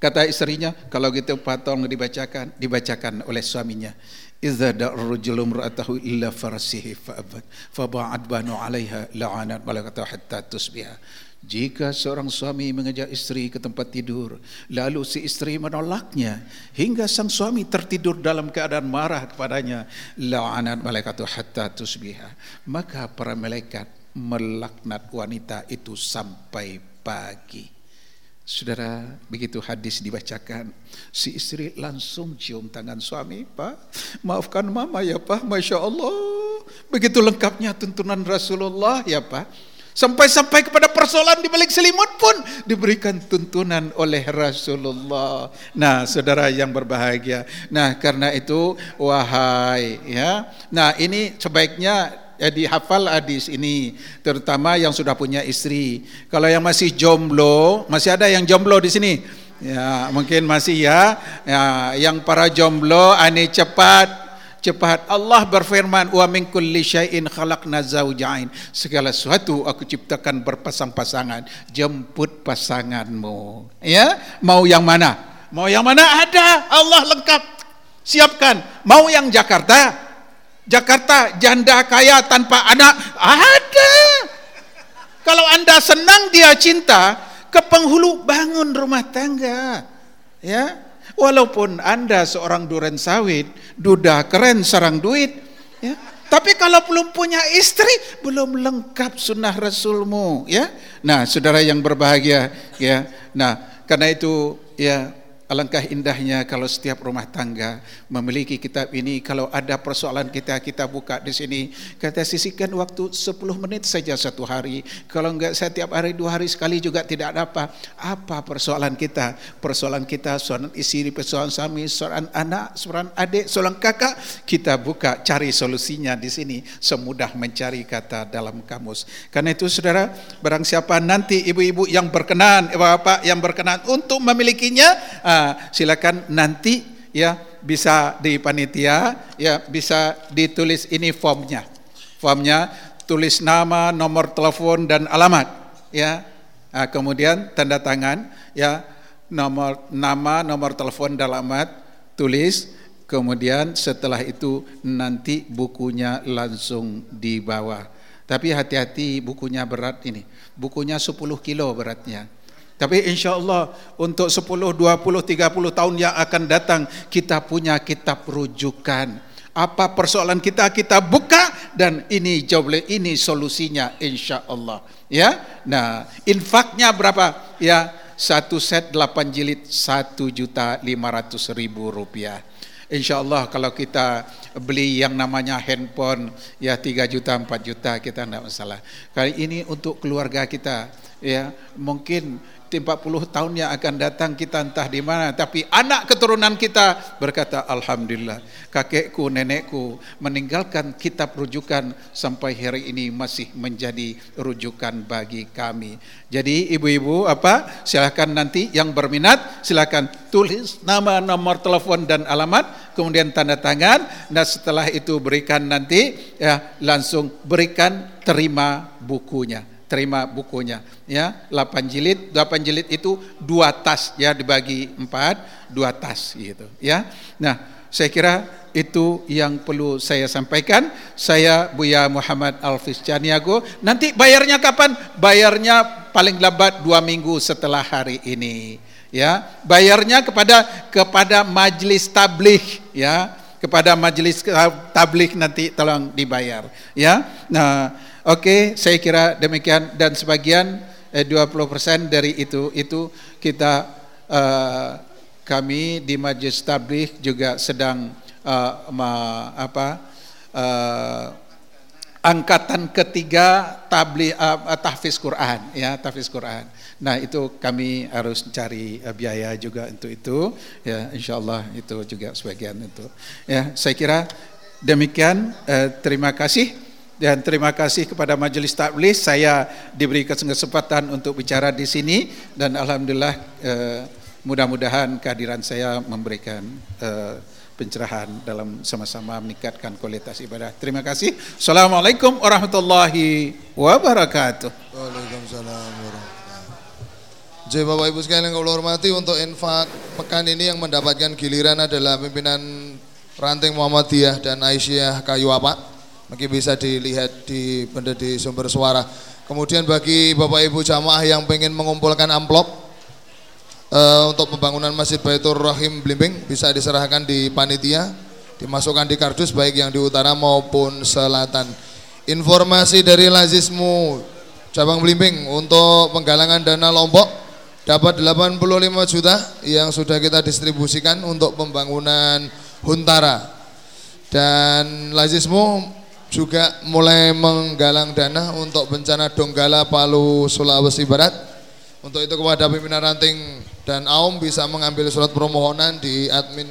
Kata istrinya, kalau gitu patong dibacakan, dibacakan oleh suaminya. Idza da'a rajulu imra'atahu illa farasihi fa'abad faba'ad banu 'alaiha la'anat malakatu hatta tusbiha. Jika seorang suami mengajak istri ke tempat tidur, lalu si istri menolaknya hingga sang suami tertidur dalam keadaan marah kepadanya, la'anat malaikatu hatta tusbiha. Maka para malaikat melaknat wanita itu sampai pagi. Saudara, begitu hadis dibacakan, si istri langsung cium tangan suami, Pak, maafkan mama ya Pak, Masya Allah. Begitu lengkapnya tuntunan Rasulullah ya Pak. Sampai-sampai kepada persoalan di balik selimut pun diberikan tuntunan oleh Rasulullah. Nah, saudara yang berbahagia. Nah, karena itu wahai ya. Nah, ini sebaiknya ya dihafal hadis ini terutama yang sudah punya istri. Kalau yang masih jomblo, masih ada yang jomblo di sini. Ya, mungkin masih ya. Ya, yang para jomblo ane cepat cepat. Allah berfirman, "Wa min kulli syai'in khalaqna zawjain." Segala sesuatu aku ciptakan berpasang-pasangan. Jemput pasanganmu. Ya, mau yang mana? Mau yang mana? Ada. Allah lengkap. Siapkan. Mau yang Jakarta? Jakarta janda kaya tanpa anak? Ada. Kalau Anda senang dia cinta, ke penghulu bangun rumah tangga. Ya, Walaupun Anda seorang duren sawit, duda keren sarang duit, ya. Tapi kalau belum punya istri, belum lengkap sunnah Rasulmu, ya. Nah, saudara yang berbahagia, ya. Nah, karena itu, ya, Alangkah indahnya kalau setiap rumah tangga memiliki kitab ini. Kalau ada persoalan kita, kita buka di sini. Kita sisihkan waktu 10 menit saja satu hari. Kalau enggak setiap hari, dua hari sekali juga tidak ada apa. Apa persoalan kita? Persoalan kita, soalan istri, persoalan suami, soalan anak, soalan adik, soalan kakak. Kita buka, cari solusinya di sini. Semudah mencari kata dalam kamus. Karena itu saudara, barang siapa nanti ibu-ibu yang berkenan, bapak yang berkenan untuk memilikinya, silakan nanti ya bisa di panitia ya bisa ditulis ini formnya. Formnya tulis nama, nomor telepon dan alamat ya. Nah, kemudian tanda tangan ya nomor nama, nomor telepon dan alamat tulis kemudian setelah itu nanti bukunya langsung dibawa. Tapi hati-hati bukunya berat ini. Bukunya 10 kilo beratnya. Tapi insya Allah untuk 10, 20, 30 tahun yang akan datang kita punya kitab rujukan. Apa persoalan kita kita buka dan ini jawab ini solusinya insya Allah. Ya, nah infaknya berapa? Ya satu set 8 jilid satu juta lima ratus ribu rupiah. Insya Allah kalau kita beli yang namanya handphone ya 3 juta 4 juta kita tidak masalah. Kali ini untuk keluarga kita ya mungkin 40 tahun yang akan datang kita entah di mana. Tapi anak keturunan kita berkata alhamdulillah kakekku nenekku meninggalkan kitab rujukan sampai hari ini masih menjadi rujukan bagi kami. Jadi ibu-ibu apa? Silakan nanti yang berminat silakan tulis nama nomor telepon dan alamat kemudian tanda tangan. Dan setelah itu berikan nanti ya langsung berikan terima bukunya terima bukunya ya. 8 jilid 8 jilid itu dua tas ya dibagi empat dua tas gitu ya. Nah saya kira itu yang perlu saya sampaikan. Saya Buya Muhammad Alfis Caniago nanti bayarnya kapan? Bayarnya paling lambat dua minggu setelah hari ini ya. Bayarnya kepada kepada majelis tabligh ya. Kepada majelis tabligh nanti tolong dibayar ya. Nah Oke, saya kira demikian dan sebagian eh, 20% dari itu itu kita uh, kami di Majelis Tabligh juga sedang uh, ma, apa uh, angkatan ketiga tabligh uh, tahfiz Quran ya tahfiz Quran. Nah itu kami harus cari uh, biaya juga untuk itu ya insyaallah itu juga sebagian itu ya saya kira demikian uh, terima kasih. Dan terima kasih kepada Majelis Tabligh saya diberi kesempatan untuk bicara di sini dan alhamdulillah eh, mudah-mudahan kehadiran saya memberikan eh, pencerahan dalam sama-sama meningkatkan kualitas ibadah. Terima kasih. Assalamualaikum warahmatullahi wabarakatuh. Waalaikumsalam warahmatullahi Jadi Bapak Ibu sekalian yang kau hormati untuk infak pekan ini yang mendapatkan giliran adalah pimpinan ranting Muhammadiyah dan Aisyah Kayu Apa Mungkin bisa dilihat di benda di sumber suara. Kemudian bagi Bapak Ibu jamaah yang pengen mengumpulkan amplop uh, untuk pembangunan Masjid Baitur Rahim Blimbing bisa diserahkan di panitia, dimasukkan di kardus baik yang di utara maupun selatan. Informasi dari Lazismu cabang Blimbing untuk penggalangan dana Lombok dapat 85 juta yang sudah kita distribusikan untuk pembangunan Huntara. Dan Lazismu juga mulai menggalang dana untuk bencana Donggala Palu Sulawesi Barat. Untuk itu kepada pimpinan ranting dan AUM bisa mengambil surat permohonan di admin